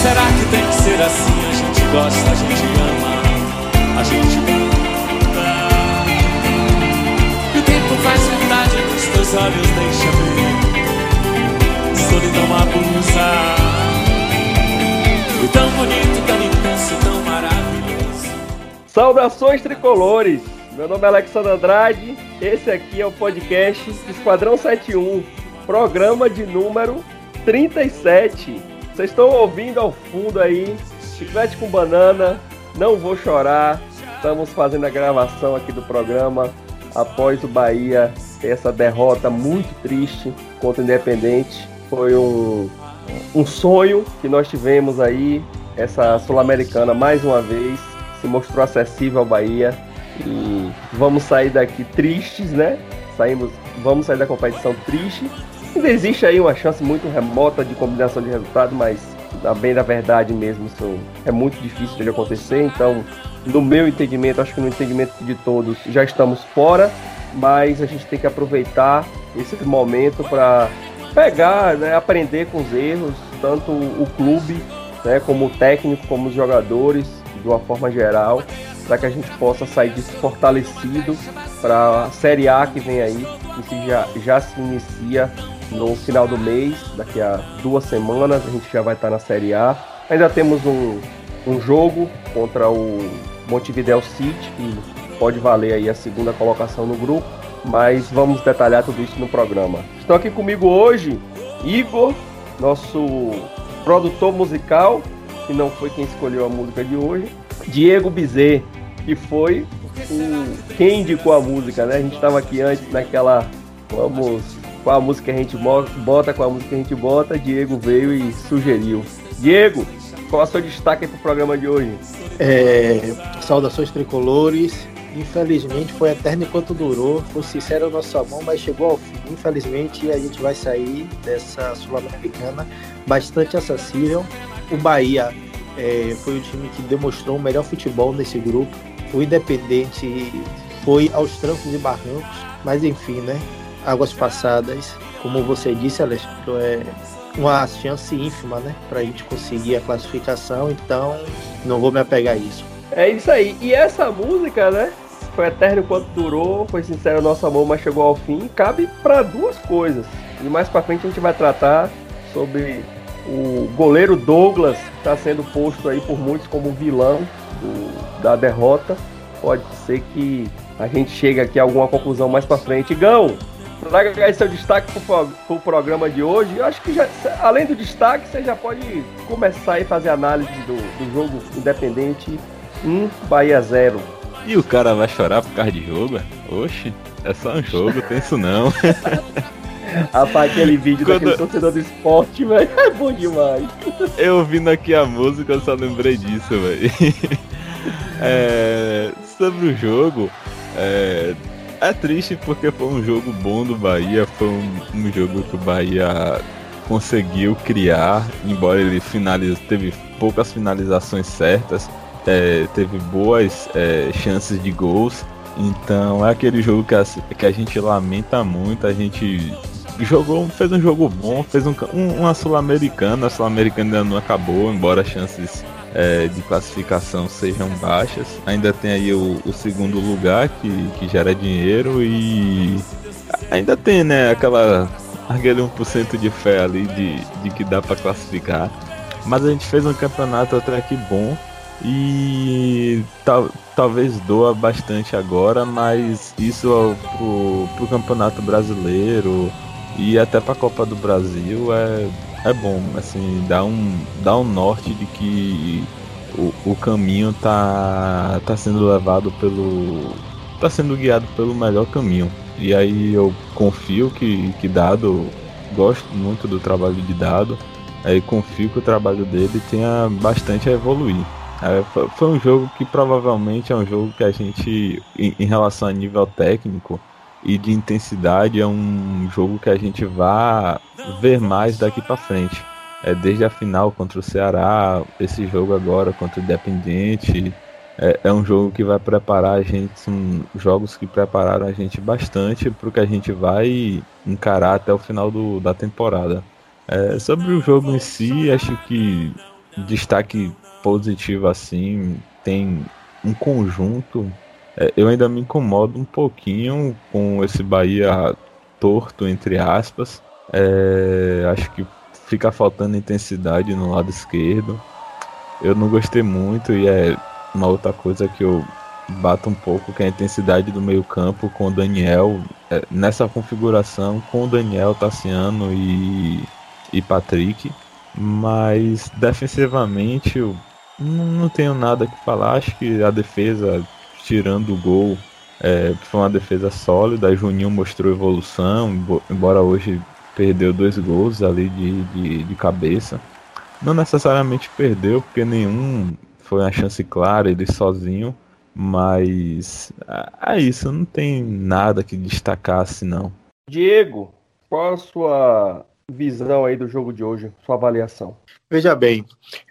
será que tem que ser assim? A gente gosta, a gente ama, a gente muda. E o tempo faz verdade nos teus olhos, deixa ver. Solidão abusa. E tão bonito, tão intenso, tão maravilhoso. Saudações tricolores! Meu nome é Alexandre Andrade, esse aqui é o podcast Esquadrão 71, programa de número 37. Vocês estão ouvindo ao fundo aí, chiclete com banana, não vou chorar. Estamos fazendo a gravação aqui do programa após o Bahia essa derrota muito triste contra o Independente. Foi um, um sonho que nós tivemos aí, essa Sul-Americana mais uma vez se mostrou acessível ao Bahia e vamos sair daqui tristes, né? Saímos, vamos sair da competição triste. Ainda existe aí uma chance muito remota de combinação de resultado, mas na bem da verdade mesmo, isso é muito difícil de acontecer. Então, no meu entendimento, acho que no entendimento de todos, já estamos fora, mas a gente tem que aproveitar esse momento para pegar, né, aprender com os erros, tanto o clube, né, como o técnico, como os jogadores, de uma forma geral, para que a gente possa sair disso fortalecido para a Série A que vem aí, que já, já se inicia no final do mês, daqui a duas semanas a gente já vai estar na Série A. Ainda temos um, um jogo contra o Montevideo City, que pode valer aí a segunda colocação no grupo, mas vamos detalhar tudo isso no programa. Estão aqui comigo hoje Igor, nosso produtor musical, que não foi quem escolheu a música de hoje, Diego Bizet, que foi o, quem indicou a música, né? A gente estava aqui antes naquela. Vamos. Qual a música que a gente bota, qual a música que a gente bota, Diego veio e sugeriu. Diego, qual é o seu destaque para o programa de hoje? É, saudações tricolores. Infelizmente foi eterno enquanto durou. Foi sincero o nosso amor, mas chegou ao fim. Infelizmente a gente vai sair dessa Sul-Americana bastante acessível. O Bahia é, foi o time que demonstrou o melhor futebol nesse grupo. O Independente foi aos trancos e barrancos, mas enfim, né? Águas passadas, como você disse, Alessandro, é uma chance ínfima, né? Para a gente conseguir a classificação, então não vou me apegar a isso. É isso aí. E essa música, né? Foi eterno quanto durou, foi sincero nosso amor, mas chegou ao fim. Cabe para duas coisas. E mais para frente a gente vai tratar sobre o goleiro Douglas está sendo posto aí por muitos como vilão do, da derrota. Pode ser que a gente chegue aqui a alguma conclusão mais para frente. Gão, traga aí seu destaque para o pro programa de hoje. Eu acho que já, além do destaque, você já pode começar a fazer análise do, do jogo Independente 1, Bahia 0. E o cara vai chorar por causa de jogo? Oxe, é só um jogo, tem isso não. Rapaz, aquele vídeo Quando... daquele torcedor do esporte, velho, é bom demais. Eu ouvindo aqui a música, eu só lembrei disso, velho. É, sobre o jogo, é, é, triste porque foi um jogo bom do Bahia, foi um, um jogo que o Bahia conseguiu criar, embora ele finalize, teve poucas finalizações certas, é, teve boas é, chances de gols. Então é aquele jogo que a, que a gente lamenta muito, a gente jogou, fez um jogo bom, fez um, um uma Sul-Americana, a Sul-Americana ainda não acabou, embora chances é, de classificação sejam baixas. Ainda tem aí o, o, segundo lugar que, que gera dinheiro e ainda tem, né, aquela aquele 1% de fé ali de, de que dá para classificar. Mas a gente fez um campeonato até que bom e tal, talvez doa bastante agora, mas isso pro, pro campeonato brasileiro e até para a Copa do Brasil é, é bom, assim, dá um, dá um norte de que o, o caminho tá, tá sendo levado pelo. tá sendo guiado pelo melhor caminho. E aí eu confio que, que Dado, gosto muito do trabalho de Dado, aí confio que o trabalho dele tenha bastante a evoluir. É, foi um jogo que provavelmente é um jogo que a gente, em, em relação a nível técnico, e de intensidade é um jogo que a gente vai ver mais daqui para frente. É, desde a final contra o Ceará, esse jogo agora contra o Independiente, é, é um jogo que vai preparar a gente, são jogos que prepararam a gente bastante para o que a gente vai encarar até o final do, da temporada. É, sobre o jogo em si, acho que destaque positivo assim, tem um conjunto. É, eu ainda me incomodo um pouquinho com esse Bahia torto, entre aspas. É, acho que fica faltando intensidade no lado esquerdo. Eu não gostei muito e é uma outra coisa que eu bato um pouco, que é a intensidade do meio campo com o Daniel, é, nessa configuração com o Daniel, Tassiano e, e Patrick. Mas defensivamente eu não, tenho nada que falar. Acho que a defesa, tirando o gol, é, foi uma defesa sólida. Juninho mostrou evolução, embora hoje perdeu dois gols ali de, de, de cabeça. Não necessariamente perdeu, porque nenhum foi uma chance clara, ele sozinho. Mas é, é isso, não tem nada que destacasse, não. Diego, qual a sua visão aí do jogo de hoje, sua avaliação? Veja bem,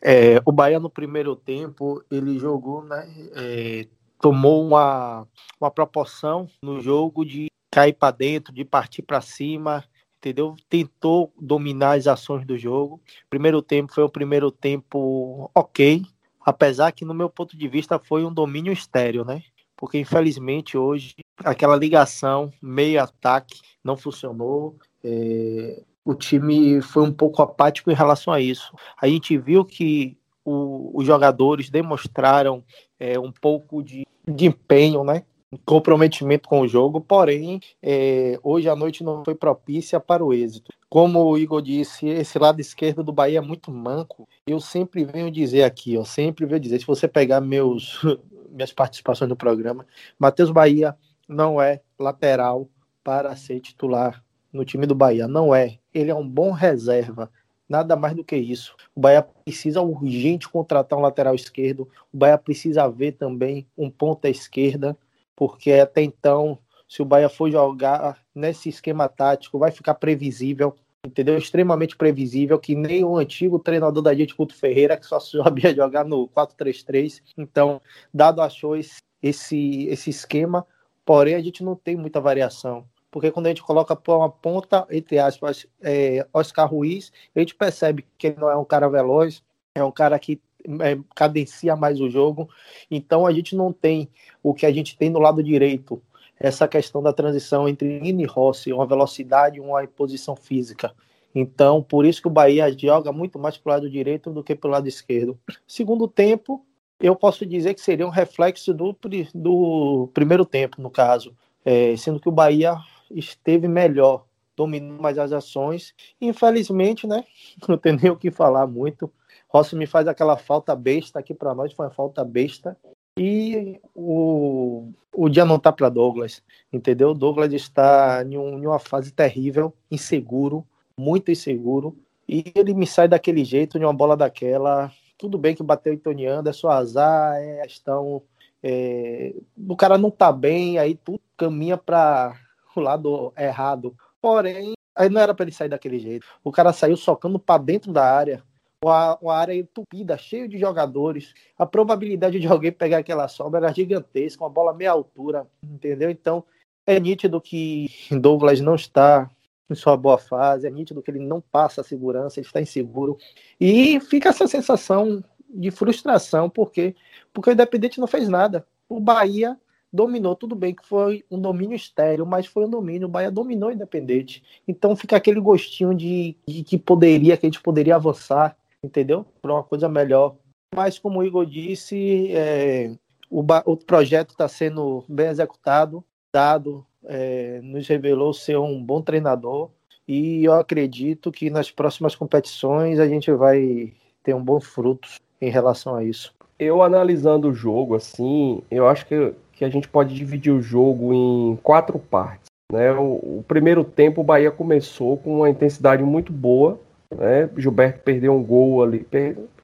é, o Bahia no primeiro tempo, ele jogou, né, é, tomou uma, uma proporção no jogo de cair para dentro, de partir para cima, entendeu? Tentou dominar as ações do jogo. Primeiro tempo foi o primeiro tempo ok, apesar que no meu ponto de vista foi um domínio estéreo, né? Porque infelizmente hoje aquela ligação meio-ataque não funcionou. É, o time foi um pouco apático em relação a isso. A gente viu que o, os jogadores demonstraram é, um pouco de, de empenho, né? comprometimento com o jogo, porém, é, hoje a noite não foi propícia para o êxito. Como o Igor disse, esse lado esquerdo do Bahia é muito manco. Eu sempre venho dizer aqui, ó, sempre venho dizer, se você pegar meus minhas participações no programa, Matheus Bahia não é lateral para ser titular no time do Bahia, não é. Ele é um bom reserva, nada mais do que isso. O Bahia precisa urgente contratar um lateral esquerdo, o Bahia precisa ver também um ponta esquerda porque até então, se o Bahia for jogar nesse esquema tático, vai ficar previsível, entendeu? Extremamente previsível, que nem o antigo treinador da gente, Couto Ferreira, que só sabia jogar no 4-3-3. Então, dado achou esse, esse esquema, porém a gente não tem muita variação. Porque quando a gente coloca uma ponta, entre aspas, é, Oscar Ruiz, a gente percebe que ele não é um cara veloz, é um cara que é, cadencia mais o jogo. Então a gente não tem o que a gente tem no lado direito, essa questão da transição entre Nini e Rossi, uma velocidade uma posição física. Então, por isso que o Bahia joga muito mais para o lado direito do que para o lado esquerdo. Segundo tempo, eu posso dizer que seria um reflexo do, do primeiro tempo, no caso, é, sendo que o Bahia esteve melhor, dominou mais as ações. Infelizmente, né, não tem nem o que falar muito. Rossi me faz aquela falta besta aqui para nós, foi uma falta besta. E o, o dia não tá para Douglas, entendeu? Douglas está em, um, em uma fase terrível, inseguro, muito inseguro. E ele me sai daquele jeito, de uma bola daquela. Tudo bem que bateu em Tony Anderson, azar, é questão. É, o cara não tá bem, aí tudo caminha para lado errado. Porém, aí não era para ele sair daquele jeito. O cara saiu socando para dentro da área uma, uma área entupida, cheio de jogadores. A probabilidade de alguém pegar aquela sobra era gigantesca, uma bola meia altura, entendeu? Então é nítido que Douglas não está em sua boa fase, é nítido que ele não passa a segurança, ele está inseguro. E fica essa sensação de frustração, porque, porque o Independente não fez nada. O Bahia dominou, tudo bem que foi um domínio estéreo, mas foi um domínio, o Bahia dominou Independente. Então fica aquele gostinho de, de que poderia, que a gente poderia avançar, entendeu? Para uma coisa melhor. Mas, como o Igor disse, é, o, o, projeto está sendo bem executado, dado, é, nos revelou ser um bom treinador e eu acredito que nas próximas competições a gente vai ter um bom fruto em relação a isso. Eu analisando o jogo assim, eu acho que, que a gente pode dividir o jogo em quatro partes. Né? O, o primeiro tempo o Bahia começou com uma intensidade muito boa, né? Gilberto perdeu um gol ali.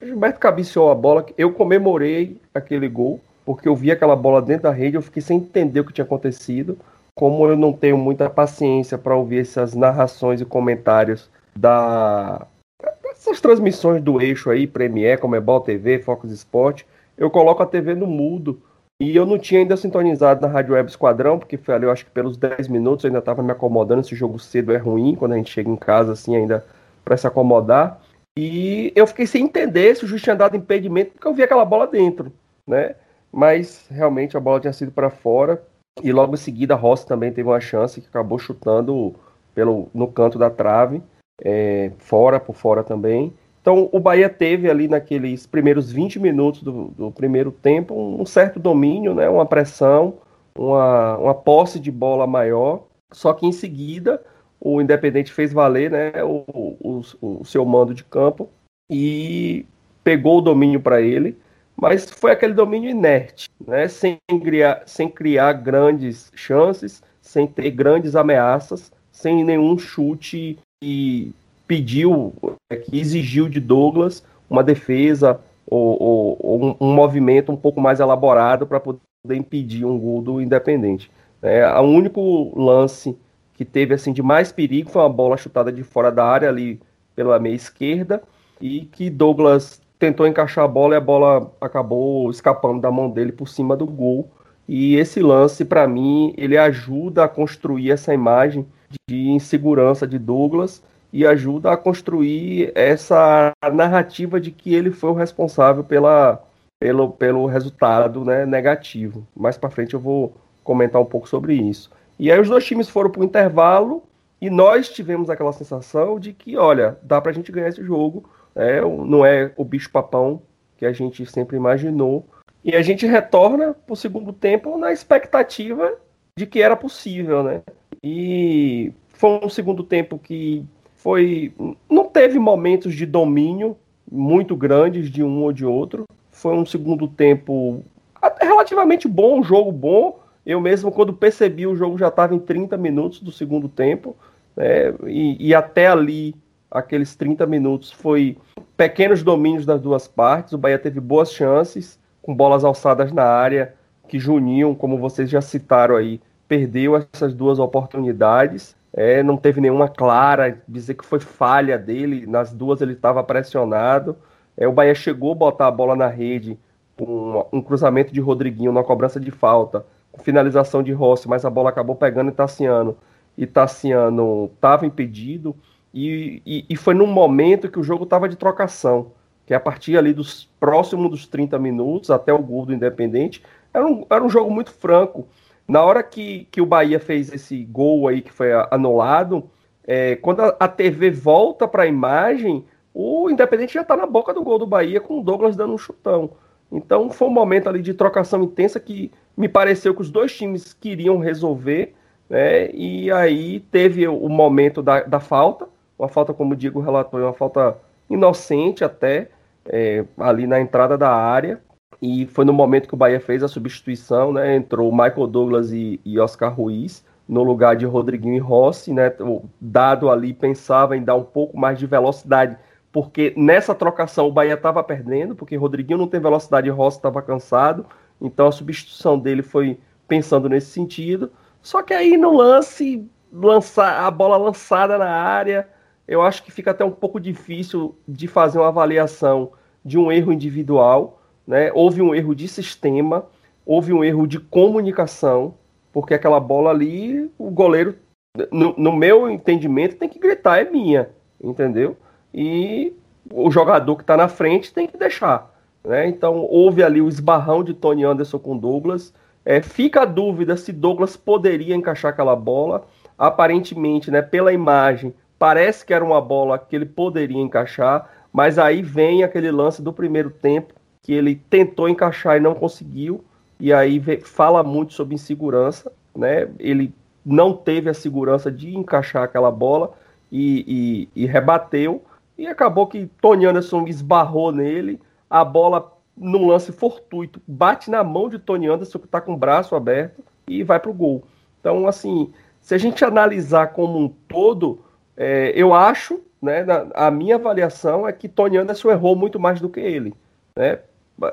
Gilberto cabeceou a bola. Eu comemorei aquele gol, porque eu vi aquela bola dentro da rede. Eu fiquei sem entender o que tinha acontecido. Como eu não tenho muita paciência para ouvir essas narrações e comentários da essas transmissões do eixo aí, Premier, Comebol TV, Focus Sport, eu coloco a TV no mudo. E eu não tinha ainda sintonizado na Rádio Web Esquadrão, porque foi ali, eu acho que pelos 10 minutos eu ainda estava me acomodando. Esse jogo cedo é ruim, quando a gente chega em casa assim, ainda para se acomodar. E eu fiquei sem entender se o juiz tinha dado impedimento, porque eu vi aquela bola dentro, né? Mas realmente a bola tinha sido para fora. E logo em seguida, Rossi também teve uma chance que acabou chutando pelo, no canto da trave, é, fora por fora também. Então o Bahia teve ali naqueles primeiros 20 minutos do, do primeiro tempo um certo domínio, né, uma pressão, uma, uma posse de bola maior. Só que em seguida o Independente fez valer né, o, o, o seu mando de campo e pegou o domínio para ele mas foi aquele domínio inerte, né? sem, criar, sem criar grandes chances, sem ter grandes ameaças, sem nenhum chute que pediu, é, que exigiu de Douglas uma defesa ou, ou, ou um, um, movimento um pouco mais elaborado para poder impedir um gol do Independente. É, o único lance que teve assim de mais perigo foi uma bola chutada de fora da área ali pela meia esquerda e que Douglas tentou encaixar a bola e a bola acabou escapando da mão dele por cima do gol. E esse lance, para mim, ele ajuda a construir essa imagem de insegurança de Douglas e ajuda a construir essa narrativa de que ele foi o responsável pela, pelo, pelo resultado né, negativo. Mais para frente eu vou comentar um pouco sobre isso. E aí os dois times foram para o intervalo e nós tivemos aquela sensação de que, olha, dá para a gente ganhar esse jogo é, não é o bicho-papão que a gente sempre imaginou. E a gente retorna para o segundo tempo na expectativa de que era possível, né? E foi um segundo tempo que foi não teve momentos de domínio muito grandes de um ou de outro. Foi um segundo tempo relativamente bom, um jogo bom. Eu mesmo, quando percebi, o jogo já estava em 30 minutos do segundo tempo. Né? E, e até ali aqueles 30 minutos foi pequenos domínios das duas partes. O Bahia teve boas chances, com bolas alçadas na área, que Juninho, como vocês já citaram aí, perdeu essas duas oportunidades. É, não teve nenhuma clara, dizer que foi falha dele, nas duas ele estava pressionado. É, o Bahia chegou a botar a bola na rede com um cruzamento de Rodriguinho na cobrança de falta, com finalização de Rossi, mas a bola acabou pegando em Tassiano. E Tassiano estava impedido. E, e, e foi num momento que o jogo estava de trocação, que a partir ali dos próximos dos 30 minutos até o gol do Independente, era um, era um jogo muito franco. Na hora que, que o Bahia fez esse gol aí que foi anulado, é, quando a, a, TV volta para a imagem, o Independente já está na boca do gol do Bahia com o Douglas dando um chutão. Então foi um momento ali de trocação intensa que me pareceu que os dois times queriam resolver, né? E aí teve o momento da, da falta, uma falta, como o Diego relatou, uma falta inocente até, é, ali na entrada da área. E foi no momento que o Bahia fez a substituição, né? Entrou Michael Douglas e, e Oscar Ruiz no lugar de Rodriguinho e Rossi, né? O dado ali pensava em dar um pouco mais de velocidade, porque nessa trocação o Bahia estava perdendo, porque Rodriguinho não tem velocidade e Rossi estava cansado. Então a substituição dele foi pensando nesse sentido. Só que aí no lance, lançar a bola lançada na área, eu acho que fica até um pouco difícil de fazer uma avaliação de um erro individual. Né? Houve um erro de sistema, houve um erro de comunicação, porque aquela bola ali, o goleiro, no, no meu entendimento, tem que gritar, é minha, entendeu? E o jogador que está na frente tem que deixar. Né? Então houve ali o esbarrão de Tony Anderson com Douglas. É, fica a dúvida se Douglas poderia encaixar aquela bola. Aparentemente, né, pela imagem, Parece que era uma bola que ele poderia encaixar, mas aí vem aquele lance do primeiro tempo que ele tentou encaixar e não conseguiu. E aí fala muito sobre insegurança, né? Ele não teve a segurança de encaixar aquela bola e, e, e rebateu. E acabou que Tony Anderson esbarrou nele. A bola, num lance fortuito, bate na mão de Tony Anderson, que está com o braço aberto, e vai para o gol. Então, assim, se a gente analisar como um todo, é, eu acho, né, na, a minha avaliação é que Tony Anderson errou muito mais do que ele. Né?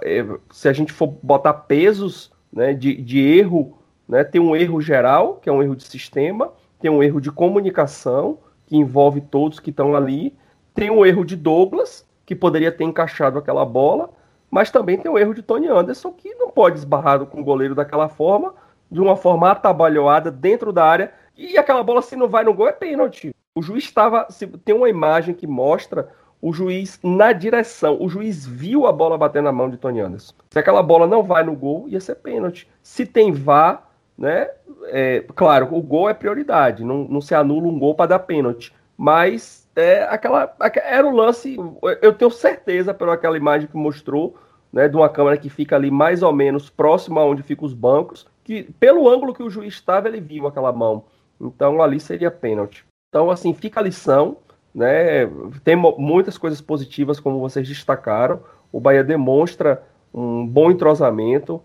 É, se a gente for botar pesos né, de, de erro, né, tem um erro geral, que é um erro de sistema, tem um erro de comunicação, que envolve todos que estão ali, tem um erro de Douglas, que poderia ter encaixado aquela bola, mas também tem o erro de Tony Anderson, que não pode esbarrar com o goleiro daquela forma, de uma forma atabalhoada dentro da área, e aquela bola, se não vai no gol, é pênalti. O juiz estava. Tem uma imagem que mostra o juiz na direção. O juiz viu a bola bater na mão de Tony Anderson. Se aquela bola não vai no gol, ia ser pênalti. Se tem vá, né? É, claro, o gol é prioridade. Não, não se anula um gol para dar pênalti. Mas é, aquela, era o lance. Eu tenho certeza, pela aquela imagem que mostrou, né, de uma câmera que fica ali mais ou menos próximo a onde ficam os bancos, que pelo ângulo que o juiz estava, ele viu aquela mão. Então ali seria pênalti. Então, assim, fica a lição. Né? Tem muitas coisas positivas, como vocês destacaram. O Bahia demonstra um bom entrosamento,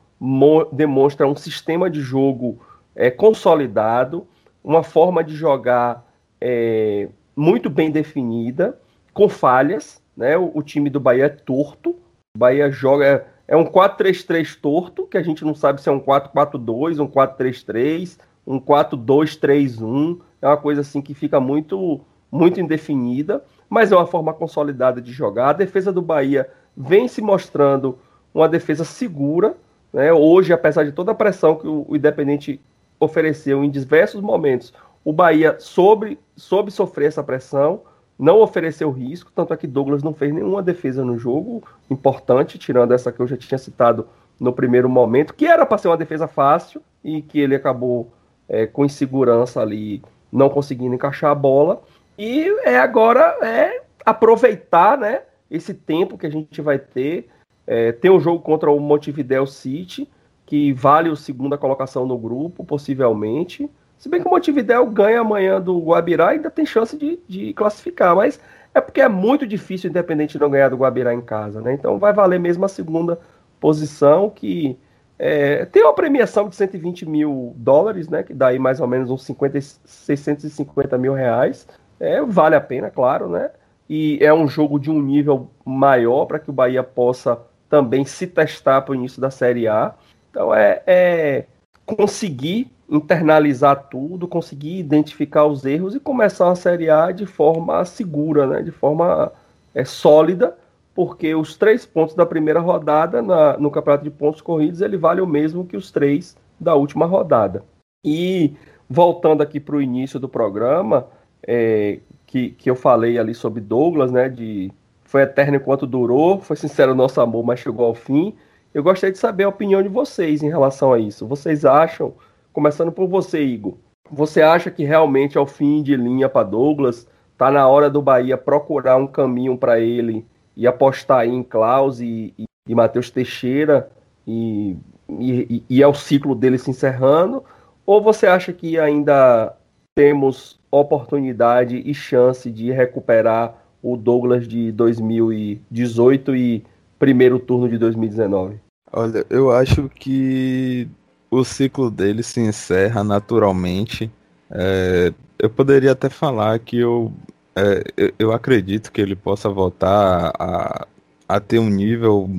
demonstra um sistema de jogo é, consolidado, uma forma de jogar é, muito bem definida, com falhas. Né? O, o, time do Bahia é torto. O Bahia joga. É um 4-3-3 torto, que a gente não sabe se é um 4-4-2, um 4-3-3, um 4-2-3-1. É uma coisa assim que fica muito muito indefinida, mas é uma forma consolidada de jogar. A defesa do Bahia vem se mostrando uma defesa segura. Né? Hoje, apesar de toda a pressão que o Independente ofereceu em diversos momentos, o Bahia soube, soube sofrer essa pressão, não ofereceu risco, tanto é que Douglas não fez nenhuma defesa no jogo importante, tirando essa que eu já tinha citado no primeiro momento, que era para ser uma defesa fácil e que ele acabou é, com insegurança ali, não conseguindo encaixar a bola. E é agora é aproveitar né, esse tempo que a gente vai ter. É, tem um jogo contra o Montevideo City, que vale a segunda colocação no grupo, possivelmente. Se bem que o Montevideo ganha amanhã do Guabirá, ainda tem chance de, de classificar, mas é porque é muito difícil o Independente não ganhar do Guabirá em casa, né? Então vai valer mesmo a segunda posição, que é, tem uma premiação de 120 mil dólares, né? Que dá aí mais ou menos uns 50, 650 mil reais. É, vale a pena, claro, né? E é um jogo de um nível maior para que o Bahia possa também se testar para o início da Série A. Então é, é, conseguir internalizar tudo, conseguir identificar os erros e começar a Série A de forma segura, né? de forma é, sólida, porque os três pontos da primeira rodada na, no campeonato de pontos corridos ele vale o mesmo que os três da última rodada. E voltando aqui para o início do programa, é, que, que eu falei ali sobre Douglas, né? De foi eterno enquanto durou, foi sincero o nosso amor, mas chegou ao fim. Eu gostaria de saber a opinião de vocês em relação a isso. Vocês acham, começando por você, Igor, você acha que realmente é o fim de linha para Douglas? Tá na hora do Bahia procurar um caminho para ele e apostar em Klaus e, e, e Matheus Teixeira e, e, e é o ciclo dele se encerrando? Ou você acha que ainda temos oportunidade e chance de recuperar o Douglas de 2018 e primeiro turno de 2019? Olha, eu acho que o ciclo dele se encerra naturalmente. É, eu poderia até falar que eu, é, eu, eu, acredito que ele possa voltar a, a ter um nível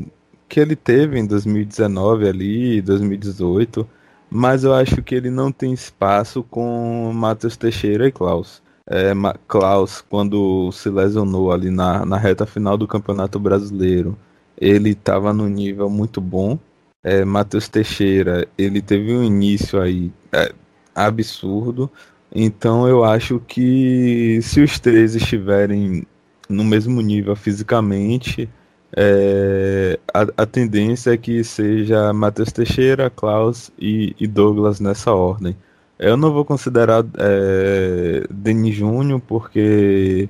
que ele teve em 2019 ali, 2018 mas eu acho que ele não tem espaço com Matheus Teixeira e Klaus. É, Klaus, quando se lesionou ali na, na reta final do Campeonato Brasileiro, ele estava no nível muito bom. É, Matheus Teixeira, ele teve um início aí é, absurdo. Então eu acho que se os três estiverem no mesmo nível fisicamente, é, a, a, tendência é que seja Matheus Teixeira, Klaus e, e, Douglas nessa ordem. Eu não vou considerar é, Denis Júnior porque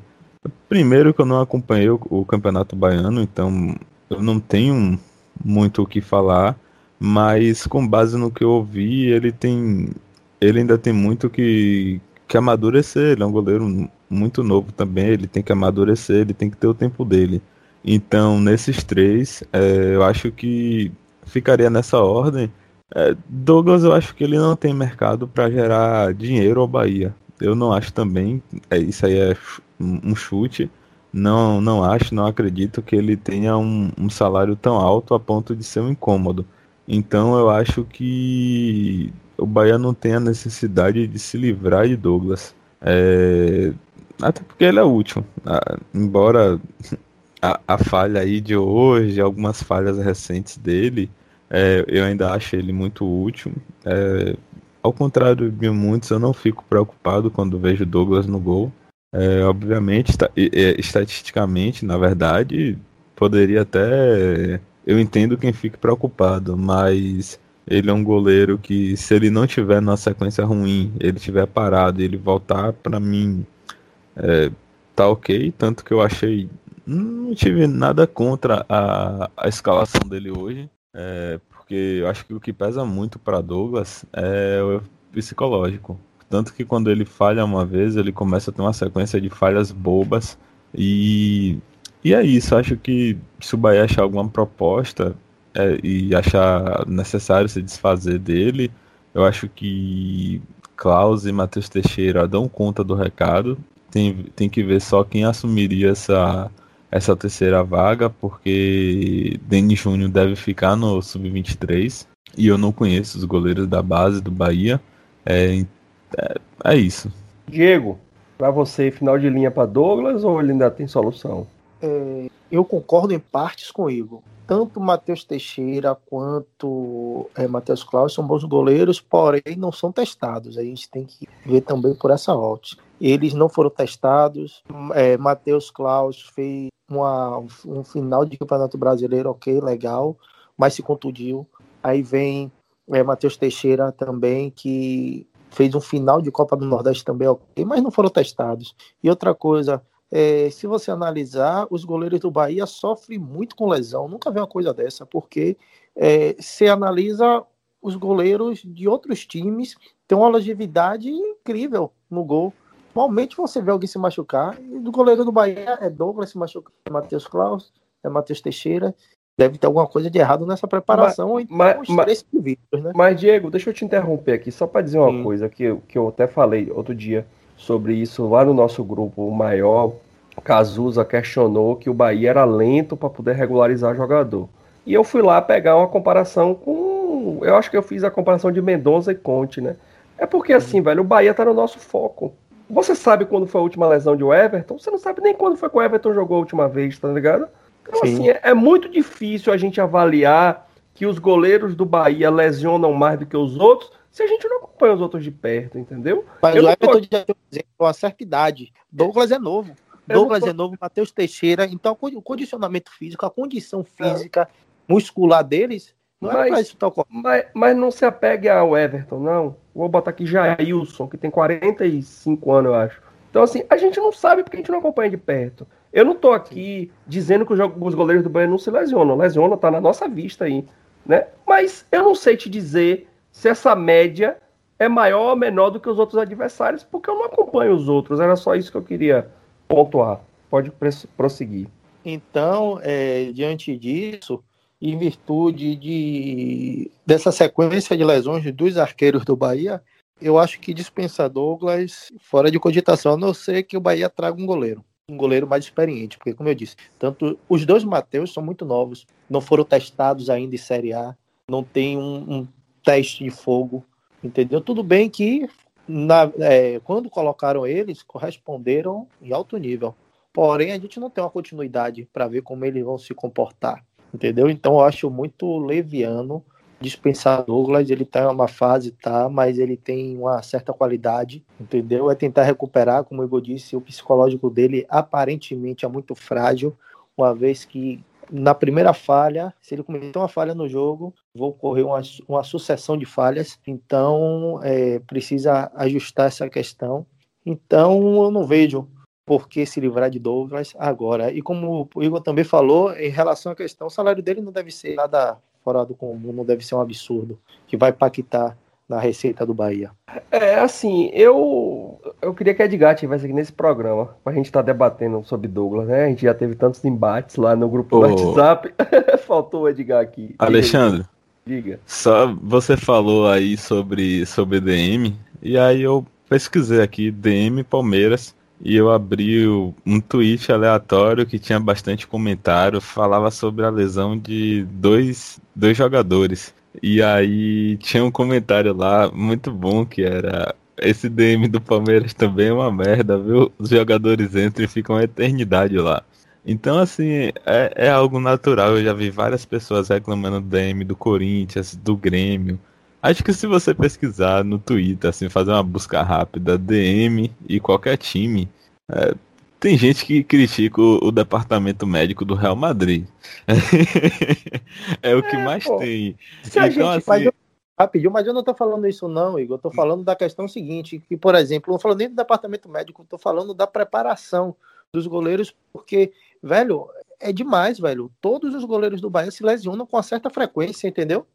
primeiro que eu não acompanhei o, o, Campeonato Baiano, então eu não tenho muito o que falar, mas com base no que eu ouvi, ele tem ele ainda tem muito que, que amadurecer, ele é um goleiro muito novo também, ele tem que amadurecer, ele tem que ter o tempo dele. Então, nesses três, é, eu acho que ficaria nessa ordem. É, Douglas, eu acho que ele não tem mercado para gerar dinheiro ao Bahia. Eu não acho também, é, isso aí é um chute. Não, não acho, não acredito que ele tenha um, um salário tão alto a ponto de ser um incômodo. Então eu acho que o Bahia não tem a necessidade de se livrar de Douglas. É, até porque ele é útil. Ah, embora a, a, falha aí de hoje, algumas falhas recentes dele, é, eu ainda acho ele muito útil. É, ao contrário de muitos, eu não fico preocupado quando vejo Douglas no gol. É, obviamente, estatisticamente, na verdade, poderia até. Eu entendo quem fique preocupado, mas ele é um goleiro que, se ele não tiver numa sequência ruim, ele tiver parado e ele voltar, para mim, é, tá ok. Tanto que eu achei. Não tive nada contra a, a escalação dele hoje, é, porque eu acho que o que pesa muito para Douglas é o psicológico. Tanto que quando ele falha uma vez, ele começa a ter uma sequência de falhas bobas. E, e é isso. Acho que se o Bahia achar alguma proposta é, e achar necessário se desfazer dele, eu acho que Klaus e Matheus Teixeira dão conta do recado. Tem, tem que ver só quem assumiria essa, essa terceira vaga, porque Denis Júnior deve ficar no Sub-23. E eu não conheço os goleiros da base do Bahia. É, é, é isso. Diego, para você, final de linha para Douglas ou ele ainda tem solução? É, eu concordo em partes com o Igor. Tanto Matheus Teixeira quanto é, Matheus Claus são bons goleiros, porém não são testados. A gente tem que ver também por essa ótica. Eles não foram testados. É, Matheus Claus fez uma, um final de campeonato brasileiro, ok, legal, mas se contundiu. Aí vem é, Matheus Teixeira também, que fez um final de Copa do Nordeste também, ok, mas não foram testados. E outra coisa, é, se você analisar, os goleiros do Bahia sofrem muito com lesão. Nunca vi uma coisa dessa, porque é, você analisa os goleiros de outros times, tem uma longevidade incrível no gol. Normalmente você vê alguém se machucar, e do goleiro do Bahia é Douglas se machucar, é Matheus Klaus, é Matheus Teixeira, deve ter alguma coisa de errado nessa preparação mas, mas, os três mas, né? Mas, Diego, deixa eu te interromper aqui, só para dizer uma Sim. coisa que, que eu até falei outro dia sobre isso lá no nosso grupo, o maior, Cazuza questionou que o Bahia era lento para poder regularizar jogador. E eu fui lá pegar uma comparação com. Eu acho que eu fiz a comparação de Mendonça e Conte, né? É porque assim, velho, o Bahia tá no nosso foco. Você sabe quando foi a última lesão de Everton? Você não sabe nem quando foi que o Everton jogou a última vez, tá ligado? Então, Sim. assim, é, é, muito difícil a gente avaliar que os goleiros do Bahia lesionam mais do que os outros se a gente não acompanha os outros de perto, entendeu? Mas eu o Everton tô... já tem uma certa idade. Douglas é novo. Douglas tô... é novo, Matheus Teixeira. Então, o condicionamento físico, a condição física é. muscular deles, não mas, é isso tá mas, mas não se apegue ao Everton, não. Vou botar aqui Jailson, que tem 45 anos, eu acho. Então, assim, a gente não sabe porque a gente não acompanha de perto. Eu não tô aqui dizendo que os goleiros do Bahia não se lesionam. Lesionam, tá na nossa vista aí, né? Mas eu não sei te dizer se essa média é maior ou menor do que os outros adversários, porque eu não acompanho os outros. Era só isso que eu queria pontuar. Pode prosseguir. Então, é, diante disso, em virtude de, dessa sequência de lesões dos arqueiros do Bahia, eu acho que dispensa Douglas fora de cogitação, a não ser que o Bahia traga um goleiro um goleiro mais experiente, porque como eu disse, tanto os dois Mateus são muito novos, não foram testados ainda em Série A, não tem um, um teste de fogo, entendeu? Tudo bem que na, é, quando colocaram eles, corresponderam em alto nível. Porém, a gente não tem uma continuidade para ver como eles vão se comportar, entendeu? Então, eu acho muito leviano dispensar Douglas, ele tá em uma fase, tá, mas ele tem uma certa qualidade, entendeu? É tentar recuperar, como o Igor disse, o psicológico dele aparentemente é muito frágil, uma vez que na primeira falha, se ele cometer uma falha no jogo, vou ocorrer uma, uma sucessão de falhas, então é, precisa ajustar essa questão. Então eu não vejo por que se livrar de Douglas agora. E como o Igor também falou, em relação à questão, o salário dele não deve ser nada fora do comum, não deve ser um absurdo que vai impactar na receita do Bahia. É, assim, eu eu queria que a Edgar estivesse aqui nesse programa, pra gente estar tá debatendo sobre Douglas, né? A gente já teve tantos embates lá no grupo do WhatsApp. Faltou o Edgar aqui. Alexandre. Diga. Só você falou aí sobre, sobre DM, e aí eu pesquisei aqui DM Palmeiras e eu abri um tweet aleatório que tinha bastante comentário, falava sobre a lesão de dois, dois jogadores. E aí tinha um comentário lá muito bom que era esse DM do Palmeiras também é uma merda, viu? Os jogadores entram e ficam uma eternidade lá. Então, assim, é, é algo natural. Eu já vi várias pessoas reclamando do DM do Corinthians, do Grêmio. Acho que se você pesquisar no Twitter, assim, fazer uma busca rápida, DM e qualquer time, É, tem gente que critica o, o, departamento médico do Real Madrid. é o que é, mais pô. tem. Se então, gente, assim... eu, rapidinho, mas eu não estou falando isso não, Igor. Eu tô falando da questão seguinte, que, por exemplo, não falando nem do departamento médico, estou falando da preparação dos goleiros, porque, velho, é demais, velho. Todos os goleiros do Bahia se lesionam com uma certa frequência, entendeu?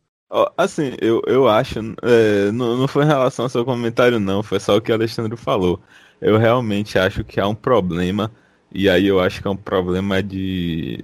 Assim, eu, eu acho, é, não, não foi em relação ao seu comentário, não, foi só o que o Alexandre falou. Eu realmente acho que há um problema, e aí eu acho que é um problema de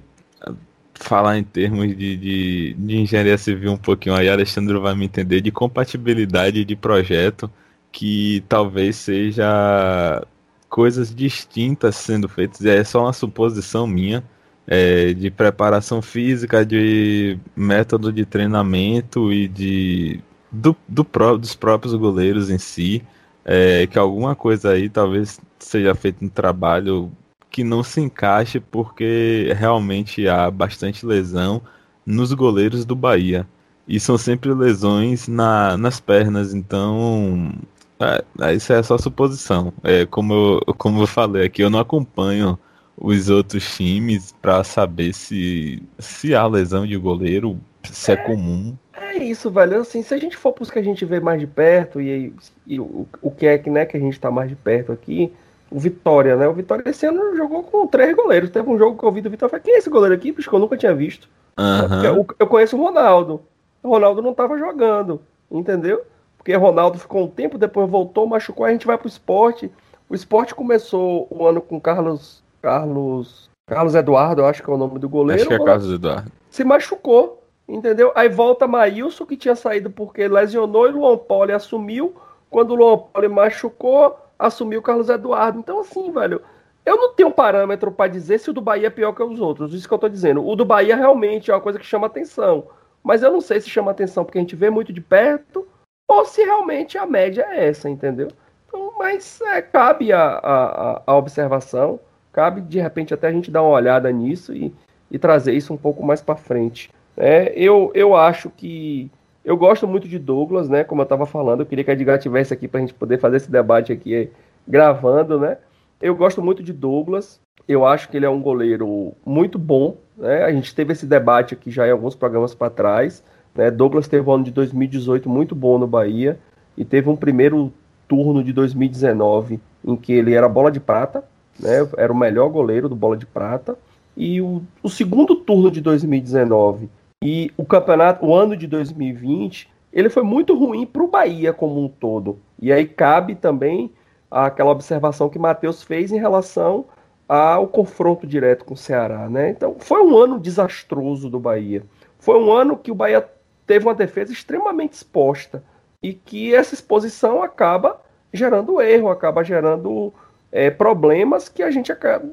falar em termos de, de, de engenharia civil um pouquinho, aí Alexandre vai me entender, de compatibilidade de projeto, que talvez seja coisas distintas sendo feitas, é só uma suposição minha é, de preparação física, de método de treinamento e de do, do dos próprios goleiros em si, é, que alguma coisa aí talvez seja feito um trabalho que não se encaixe porque realmente há bastante lesão nos goleiros do Bahia. E são sempre lesões na, nas pernas, então é, isso é só suposição. É, como, eu, como eu falei aqui, eu não acompanho os outros times para saber se, se há lesão de goleiro, se é, é, comum. É isso, velho. Assim, se a gente for para os que a gente vê mais de perto, e, e o, o que é que, né, que a gente está mais de perto aqui, o Vitória, né? O Vitória esse ano jogou com três goleiros. Teve um jogo que eu vi do Vitória. Falei, quem é esse goleiro aqui? Porque eu nunca tinha visto. Uhum. Eu, eu conheço o Ronaldo. O Ronaldo não estava jogando, entendeu? Porque o Ronaldo ficou um tempo, depois voltou, machucou, a gente vai pro esporte. O esporte começou o ano com Carlos Carlos. Carlos Eduardo, eu acho que é o nome do goleiro. Acho que é Carlos Eduardo. Se machucou, entendeu? Aí volta Maílson, que tinha saído porque lesionou, e Luan Poli assumiu. Quando o Luan Poli machucou, assumiu o Carlos Eduardo. Então, assim, velho, eu não tenho parâmetro para dizer se o do Bahia é pior que os outros. Isso que eu tô dizendo. O do Bahia realmente é uma coisa que chama atenção. Mas eu não sei se chama atenção porque a gente vê muito de perto ou se realmente a média é essa, entendeu? Então, mas é, cabe a, a, a observação. Cabe, de repente, até a gente dar uma olhada nisso e, e trazer isso um pouco mais para frente. É, eu, eu acho que. Eu gosto muito de Douglas, né? Como eu estava falando, eu queria que a Edgar tivesse aqui para a gente poder fazer esse debate aqui gravando, né? Eu gosto muito de Douglas. Eu acho que ele é um goleiro muito bom. Né? A gente teve esse debate aqui já em alguns programas para trás. Né? Douglas teve um ano de 2018 muito bom no Bahia e teve um primeiro turno de 2019 em que ele era bola de prata, né? Era o melhor goleiro do Bola de Prata. E o, o segundo turno de 2019 e o campeonato, o ano de 2020, ele foi muito ruim para o Bahia como um todo. E aí cabe também aquela observação que Matheus fez em relação ao confronto direto com o Ceará, né? Então foi um ano desastroso do Bahia. Foi um ano que o Bahia teve uma defesa extremamente exposta e que essa exposição acaba gerando erro, acaba gerando é, problemas que a gente acaba.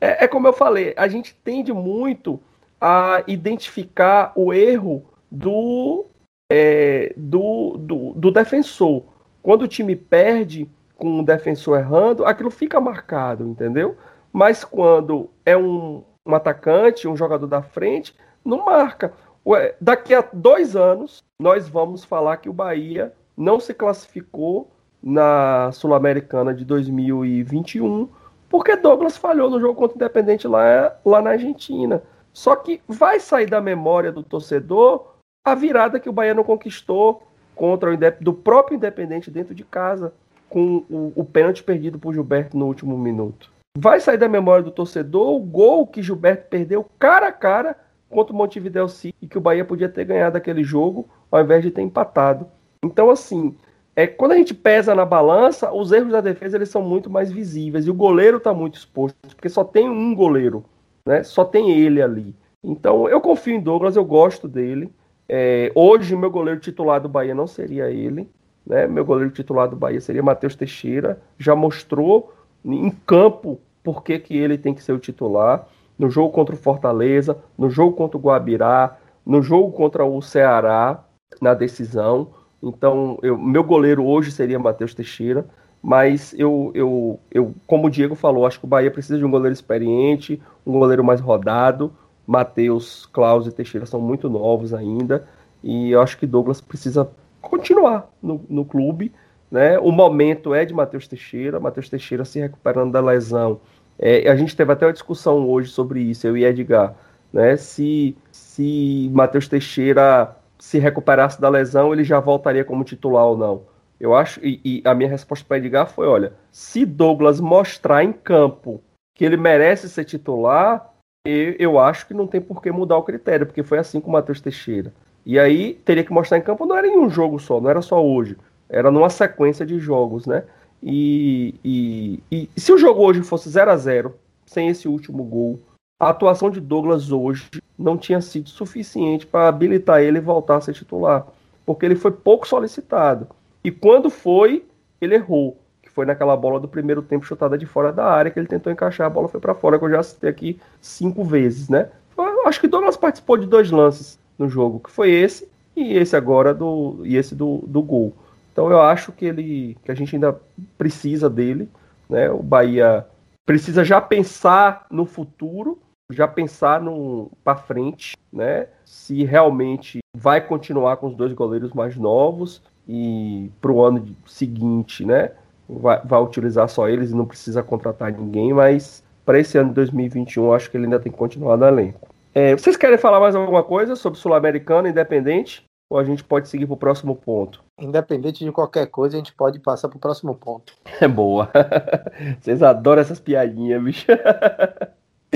É, é, como eu falei, a gente tende muito a identificar o erro do, é, do, do, do, defensor. Quando o time perde com o defensor errando, aquilo fica marcado, entendeu? Mas quando é um, um atacante, um jogador da frente, não marca. Ué, daqui a dois anos, nós vamos falar que o Bahia não se classificou na Sul-Americana de 2021, porque Douglas falhou no jogo contra o Independente lá, lá na Argentina. Só que vai sair da memória do torcedor a virada que o Bahia não conquistou contra o do próprio Independente dentro de casa, com o, o pênalti perdido por Gilberto no último minuto. Vai sair da memória do torcedor o gol que Gilberto perdeu cara a cara contra o Montevideo City e que o Bahia podia ter ganhado aquele jogo ao invés de ter empatado. Então, assim, é, quando a gente pesa na balança, os erros da defesa eles são muito mais visíveis e o goleiro está muito exposto, porque só tem um goleiro, né? Só tem ele ali. Então eu confio em Douglas, eu gosto dele. É, hoje meu goleiro titular do Bahia não seria ele, né? Meu goleiro titular do Bahia seria Matheus Teixeira. Já mostrou em campo por que, que ele tem que ser o titular. No jogo contra o Fortaleza, no jogo contra o Guabirá, no jogo contra o Ceará, na decisão. Então, eu, meu goleiro hoje seria Matheus Teixeira, mas eu, eu, eu, como o Diego falou, acho que o Bahia precisa de um goleiro experiente, um goleiro mais rodado. Matheus, Klaus e Teixeira são muito novos ainda, e eu acho que Douglas precisa continuar no, no clube né? O momento é de Matheus Teixeira, Matheus Teixeira se recuperando da lesão. É, a gente teve até uma discussão hoje sobre isso, eu e Edgar, né? Se, se Matheus Teixeira se recuperasse da lesão, ele já voltaria como titular ou não. Eu acho, e, e a minha resposta para Edgar foi: olha, se Douglas mostrar em campo que ele merece ser titular, eu, eu acho que não tem por que mudar o critério, porque foi assim com o Matheus Teixeira. E aí teria que mostrar em campo, não era em um jogo só, não era só hoje, era numa sequência de jogos, né? E, e, e se o jogo hoje fosse 0 a 0 sem esse último gol, a atuação de Douglas hoje não tinha sido suficiente para habilitar ele voltar a ser titular, porque ele foi pouco solicitado. E quando foi, ele errou, que foi naquela bola do primeiro tempo chutada de fora da área, que ele tentou encaixar, a bola foi para fora, que eu já citei aqui cinco vezes, né? Eu acho que Douglas participou de dois lances no jogo, que foi esse e esse agora do e esse do, do gol. Então eu acho que ele que a gente ainda precisa dele, né? O Bahia precisa já pensar no futuro, já pensar no para frente, né? Se realmente vai continuar com os dois goleiros mais novos e para o ano seguinte, né? Vai, vai, utilizar só eles e não precisa contratar ninguém, mas para esse ano de 2021 acho que ele ainda tem que continuar no elenco. É, vocês querem falar mais alguma coisa sobre Sul-Americano Independente? Ou a gente pode seguir para o próximo ponto? Independente de qualquer coisa, a gente pode passar para o próximo ponto. É boa. Vocês adoram essas piadinhas, bicho.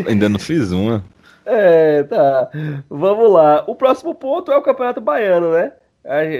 Ainda não fiz uma. É, tá. Vamos lá. O próximo ponto é o Campeonato Baiano, né?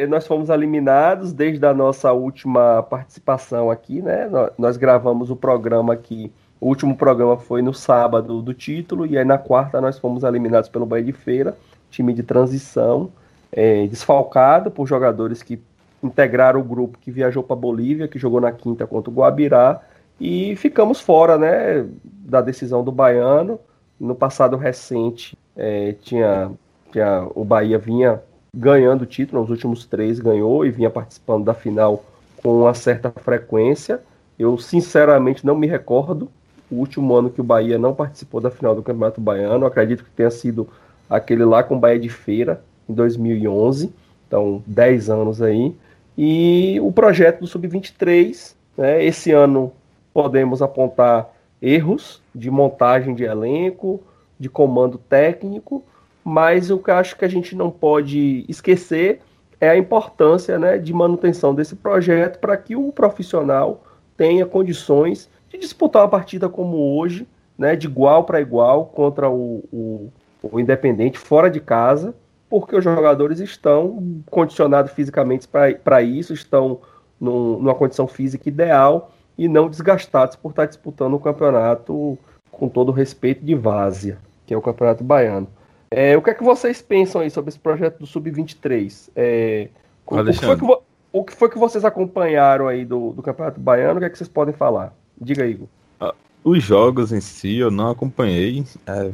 Nós fomos eliminados desde a nossa última participação aqui, né? Nós gravamos o programa aqui. O último programa foi no sábado do título, e aí na quarta nós fomos eliminados pelo Bahia de Feira, time de transição é, desfalcado por jogadores que integraram o grupo que viajou para Bolívia, que jogou na quinta contra o Guabirá, e ficamos fora né, da decisão do Baiano. No passado recente, é, tinha, tinha, o Bahia vinha ganhando o título, nos últimos três ganhou e vinha participando da final com uma certa frequência. Eu sinceramente não me recordo o último ano que o Bahia não participou da final do Campeonato Baiano. acredito que tenha sido aquele lá com o Bahia de Feira, em 2011, então 10 anos aí. E o projeto do Sub-23, né, esse ano podemos apontar erros de montagem de elenco, de comando técnico, mas o que eu acho que a gente não pode esquecer é a importância né, de manutenção desse projeto para que o profissional tenha condições de disputar uma partida como hoje, né, de igual para igual contra o, o, o Independente fora de casa, porque os jogadores estão condicionados fisicamente para isso, estão num, numa condição física ideal e não desgastados por estar disputando o um campeonato com todo o respeito de várzea, que é o Campeonato Baiano. É, o que é que vocês pensam aí sobre esse projeto do Sub-23? É, o, o, que foi que, o que foi que vocês acompanharam aí do, do Campeonato Baiano? O que é que vocês podem falar? Diga, Igor. Ah, os jogos em si eu não acompanhei. É,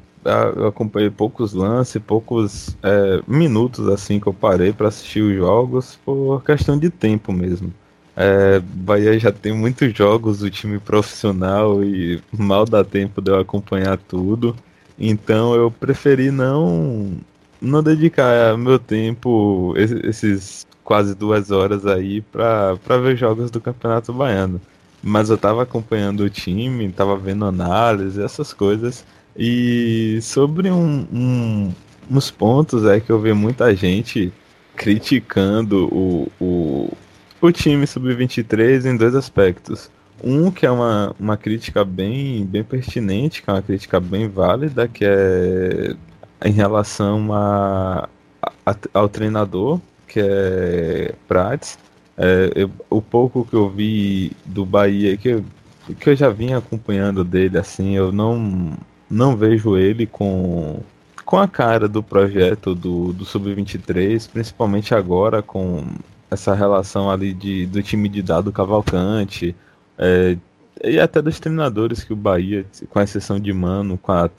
eu acompanhei poucos lances, poucos é, minutos assim que eu parei para assistir os jogos por questão de tempo mesmo. É, Bahia já tem muitos jogos do time profissional e mal dá tempo de eu acompanhar tudo. Então eu preferi não não dedicar meu tempo esses quase duas horas aí para ver jogos do Campeonato Baiano. Mas eu tava acompanhando o time, tava vendo análise, essas coisas. E sobre um, um, uns pontos é que eu vi muita gente criticando o, o, o time sub-23 em dois aspectos. Um que é uma, uma crítica bem, bem pertinente, que é uma crítica bem válida, que é em relação a, a ao treinador, que é Prates. É, eu, o pouco que eu vi do Bahia, que eu, que eu já vinha acompanhando dele, assim, eu não, não vejo ele com, com a cara do projeto do, do Sub-23, principalmente agora com essa relação ali de, do time de dado Cavalcante, é, e até dos treinadores que o Bahia, com exceção de Mano, com a,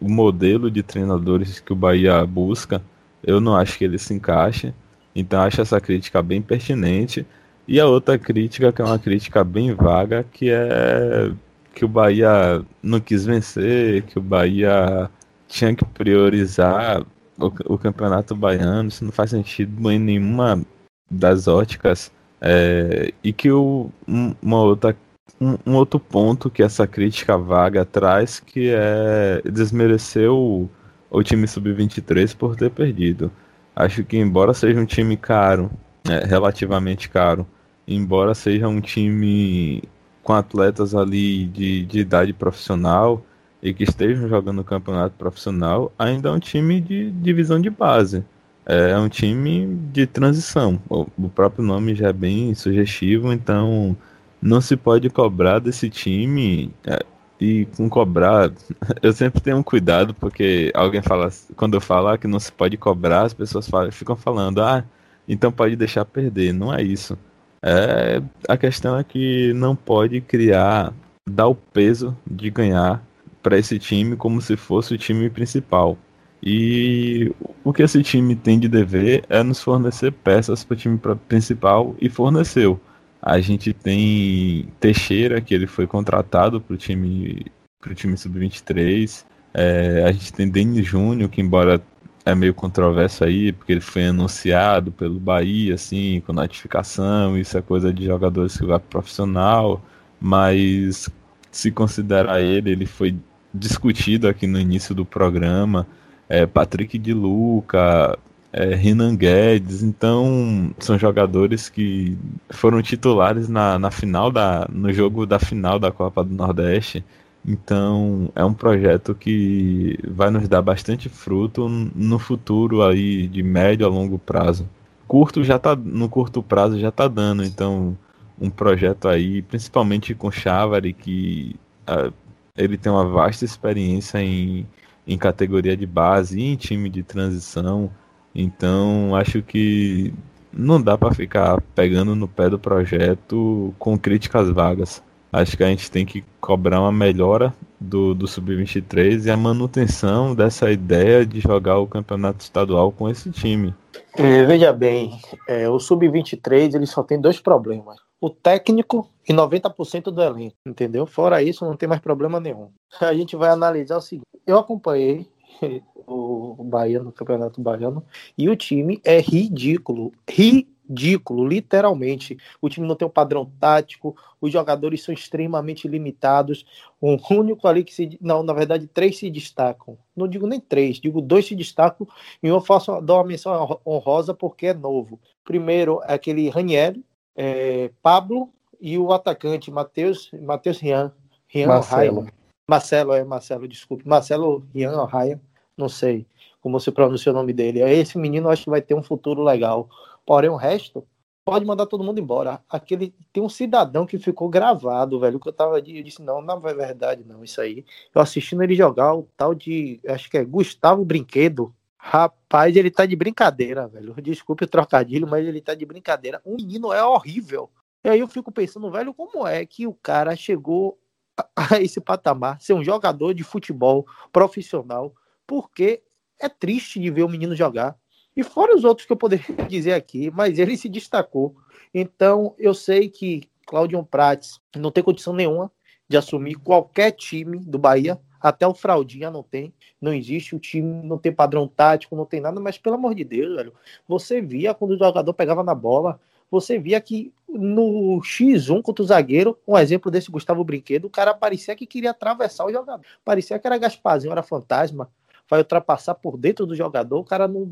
o modelo de treinadores que o Bahia busca, eu não acho que ele se encaixe. Então acho essa crítica bem pertinente. E a outra crítica, que é uma crítica bem vaga, que é que o Bahia não quis vencer, que o Bahia tinha que priorizar o, o campeonato baiano. Isso não faz sentido em nenhuma das óticas É, e que o, um, uma outra, um, um, outro ponto que essa crítica vaga traz, que é desmerecer o, o time sub-23 por ter perdido. Acho que embora seja um time caro, é, relativamente caro, embora seja um time com atletas ali de, de idade profissional e que estejam jogando campeonato profissional, ainda é um time de divisão de base. É um time de transição. O, próprio nome já é bem sugestivo, então não se pode cobrar desse time. É, e com cobrar, eu sempre tenho um cuidado, porque alguém fala, quando eu falar que não se pode cobrar, as pessoas falam, ficam falando, ah, então pode deixar perder. Não é isso. É, a questão é que não pode criar, dar o peso de ganhar para esse time como se fosse o time principal. E o que esse time tem de dever é nos fornecer peças para o time principal e forneceu. A gente tem Teixeira, que ele foi contratado para o time, pro time sub-23. É, a gente tem Denis Júnior, que embora é meio controverso aí, porque ele foi anunciado pelo Bahia, assim, com notificação, isso é coisa de jogadores que vai profissional, mas se considerar ele, ele foi discutido aqui no início do programa, é, Patrick de Luca, é, Renan Guedes, então são jogadores que foram titulares na, na final da, no jogo da final da Copa do Nordeste, então é um projeto que vai nos dar bastante fruto no futuro aí de médio a longo prazo. Curto já tá no curto prazo já tá dando, então um projeto aí, principalmente com Chavari que uh, ele tem uma vasta experiência em, em categoria de base e em time de transição. Então acho que não dá para ficar pegando no pé do projeto com críticas vagas. Acho que a gente tem que cobrar uma melhora do, do Sub-23 e a manutenção dessa ideia de jogar o campeonato estadual com esse time. É, veja bem, é, o Sub-23 ele só tem dois problemas. O técnico e 90% do elenco, entendeu? Fora isso, não tem mais problema nenhum. A gente vai analisar o seguinte: eu acompanhei o Bahia no Campeonato Baiano e o time é ridículo. Ridículo literalmente. O time não tem um padrão tático, os jogadores são extremamente limitados. O único ali que se. Não, na verdade, três se destacam. Não digo nem três, digo dois se destacam e eu faço dou uma menção honrosa porque é novo. Primeiro é aquele Ranieri, é, Pablo e o atacante Matheus Matheus Rian. Rian Marcelo. Marcelo, é Marcelo, desculpe. Marcelo Rian Ryan, não sei como se pronuncia o nome dele. Esse menino acho que vai ter um futuro legal. Porém, o resto pode mandar todo mundo embora. Aquele tem um cidadão que ficou gravado, velho. Que eu tava eu disse não, não é verdade não isso aí. Eu assistindo ele jogar o tal de, acho que é Gustavo Brinquedo. Rapaz, ele tá de brincadeira, velho. Desculpe o trocadilho, mas ele tá de brincadeira. O menino é horrível. E aí eu fico pensando, velho, como é que o cara chegou a esse patamar, ser um jogador de futebol profissional, porque é triste de ver o menino jogar. E fora os outros que eu poderia dizer aqui, mas ele se destacou. Então, eu sei que Claudio Prates não tem condição nenhuma de assumir qualquer time do Bahia, até o Fraldinha não tem, não existe, o time não tem padrão tático, não tem nada, mas pelo amor de Deus, velho, você via quando o jogador pegava na bola, você via que no X1 contra o zagueiro, um exemplo desse Gustavo Brinquedo, o cara parecia que queria atravessar o jogador, parecia que era Gasparzinho, era fantasma, vai ultrapassar por dentro do jogador, o cara não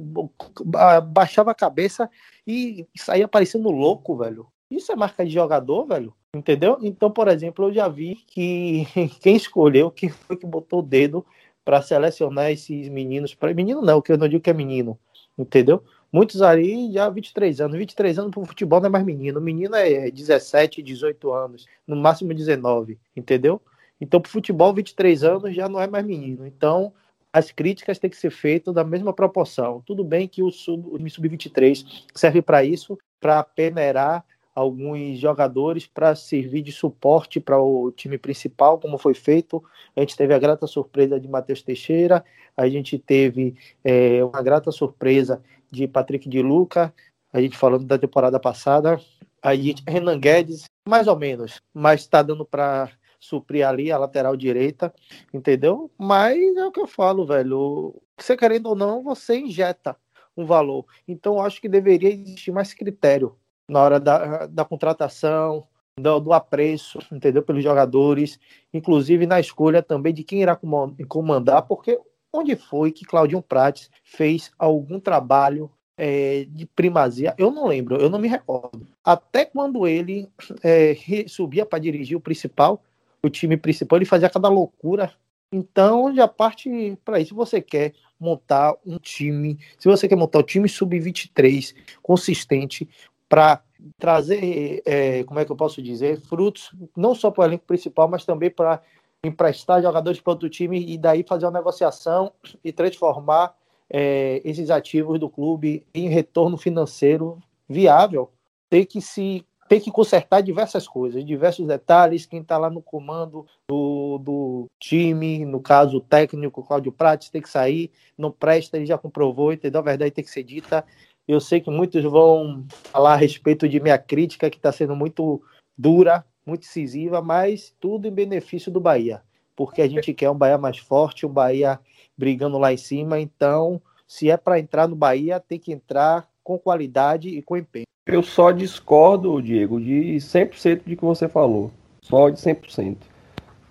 baixava a cabeça e saía parecendo louco, velho. Isso é marca de jogador, velho. Entendeu? Então, por exemplo, eu já vi que quem escolheu, quem foi que botou o dedo para selecionar esses meninos. Para menino não, que eu não digo que é menino. Entendeu? Muitos ali já 23 anos. 23 anos pro futebol não é mais menino. Menino é 17, 18 anos. No máximo 19. Entendeu? Então, pro futebol, 23 anos já não é mais menino. Então, as críticas têm que ser feitas da mesma proporção. Tudo bem que o, sub, o Sub-23 serve para isso, para peneirar alguns jogadores para servir de suporte para o time principal, como foi feito. A gente teve a grata surpresa de Matheus Teixeira, a gente teve é, uma grata surpresa de Patrick de Luca, a gente falando da temporada passada. A gente, Renan Guedes, mais ou menos, mas está dando para suprir ali a lateral direita, entendeu? Mas é o que eu falo, velho. Você querendo ou não, você injeta um valor. Então, acho que deveria existir mais critério na hora da, da contratação, do, do, apreço, entendeu? Pelos jogadores, inclusive na escolha também de quem irá comandar, porque onde foi que Claudinho Prates fez algum trabalho é, de primazia? Eu não lembro, eu não me recordo. Até quando ele é, subia para dirigir o principal, o time principal, ele fazia cada loucura. Então já parte para isso. Se você quer montar um time, se você quer montar um time sub-23 consistente para trazer, é, como é que eu posso dizer, frutos, não só para o elenco principal, mas também para emprestar jogadores para outro time e daí fazer uma negociação e transformar é, esses ativos do clube em retorno financeiro viável. Tem que se tem que consertar diversas coisas, diversos detalhes. Quem está lá no comando do, do time, no caso o técnico Cláudio Prates, tem que sair, não presta, ele já comprovou, entendeu? A verdade tem que ser dita. Eu sei que muitos vão falar a respeito de minha crítica, que está sendo muito dura, muito incisiva, mas tudo em benefício do Bahia, porque a gente quer um Bahia mais forte, um Bahia brigando lá em cima. Então, se é para entrar no Bahia, tem que entrar com qualidade e com empenho. Eu só discordo, Diego, de 100% de que você falou. Só de 100%.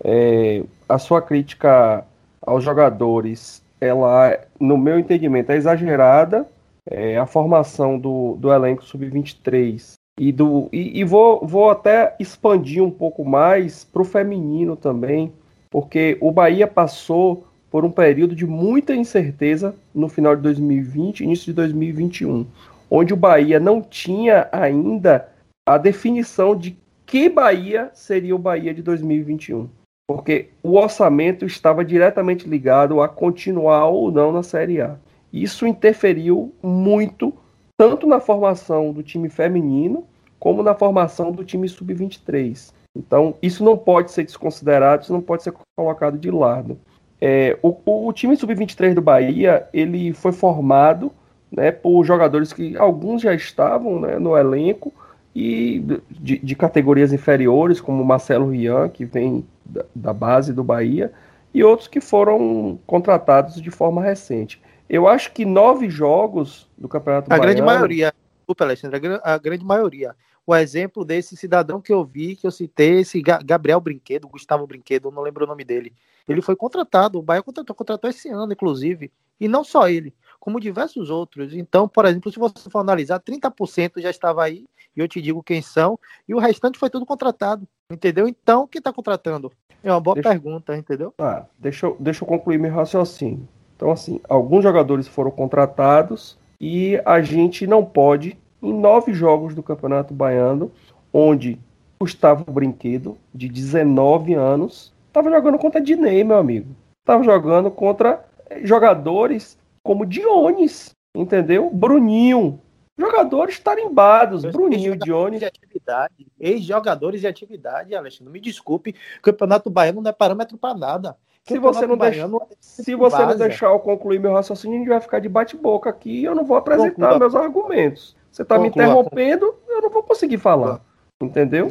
É, a sua crítica aos jogadores, ela, no meu entendimento, é exagerada é, a formação do, do elenco sub-23 e do e, e, vou, vou até expandir um pouco mais para o feminino também, porque o Bahia passou por um período de muita incerteza no final de 2020, início de 2021, onde o Bahia não tinha ainda a definição de que Bahia seria o Bahia de 2021, porque o orçamento estava diretamente ligado a continuar ou não na Série A. Isso interferiu muito, tanto na formação do time feminino, como na formação do time sub-23. Então, isso não pode ser desconsiderado, isso não pode ser colocado de lado. É, o, o, time sub-23 do Bahia, ele foi formado né, por jogadores que alguns já estavam né, no elenco e de, de, categorias inferiores, como Marcelo Rian, que vem da, da base do Bahia, e outros que foram contratados de forma recente. Eu acho que nove jogos do Campeonato A Baiano... grande maioria, desculpa, Alexandre, a grande maioria. O exemplo desse cidadão que eu vi, que eu citei, esse Gabriel Brinquedo, Gustavo Brinquedo, não lembro o nome dele. Ele foi contratado, o Bahia contratou, contratou esse ano, inclusive. E não só ele, como diversos outros. Então, por exemplo, se você for analisar, 30% já estava aí, e eu te digo quem são, e o restante foi tudo contratado. Entendeu? Então, quem está contratando? É uma boa deixa... pergunta, entendeu? Ah, deixa eu, deixa eu concluir meu raciocínio. Então, assim, alguns jogadores foram contratados e a gente não pode, em nove jogos do Campeonato Baiano, onde Gustavo Brinquedo, de 19 anos, estava jogando contra Dinei, meu amigo. Estava jogando contra jogadores como Dionis, entendeu? Bruninho. Jogadores tarimbados, Bruninho, Dionis. Ex-jogadores de atividade, Alexandre. Me desculpe, o Campeonato Baiano não é parâmetro para nada. Se você, não, deixa, se você não deixar eu concluir meu raciocínio, a gente vai ficar de bate-boca aqui e eu não vou apresentar Conclua. meus argumentos. Você está me interrompendo, eu não vou conseguir falar. Entendeu?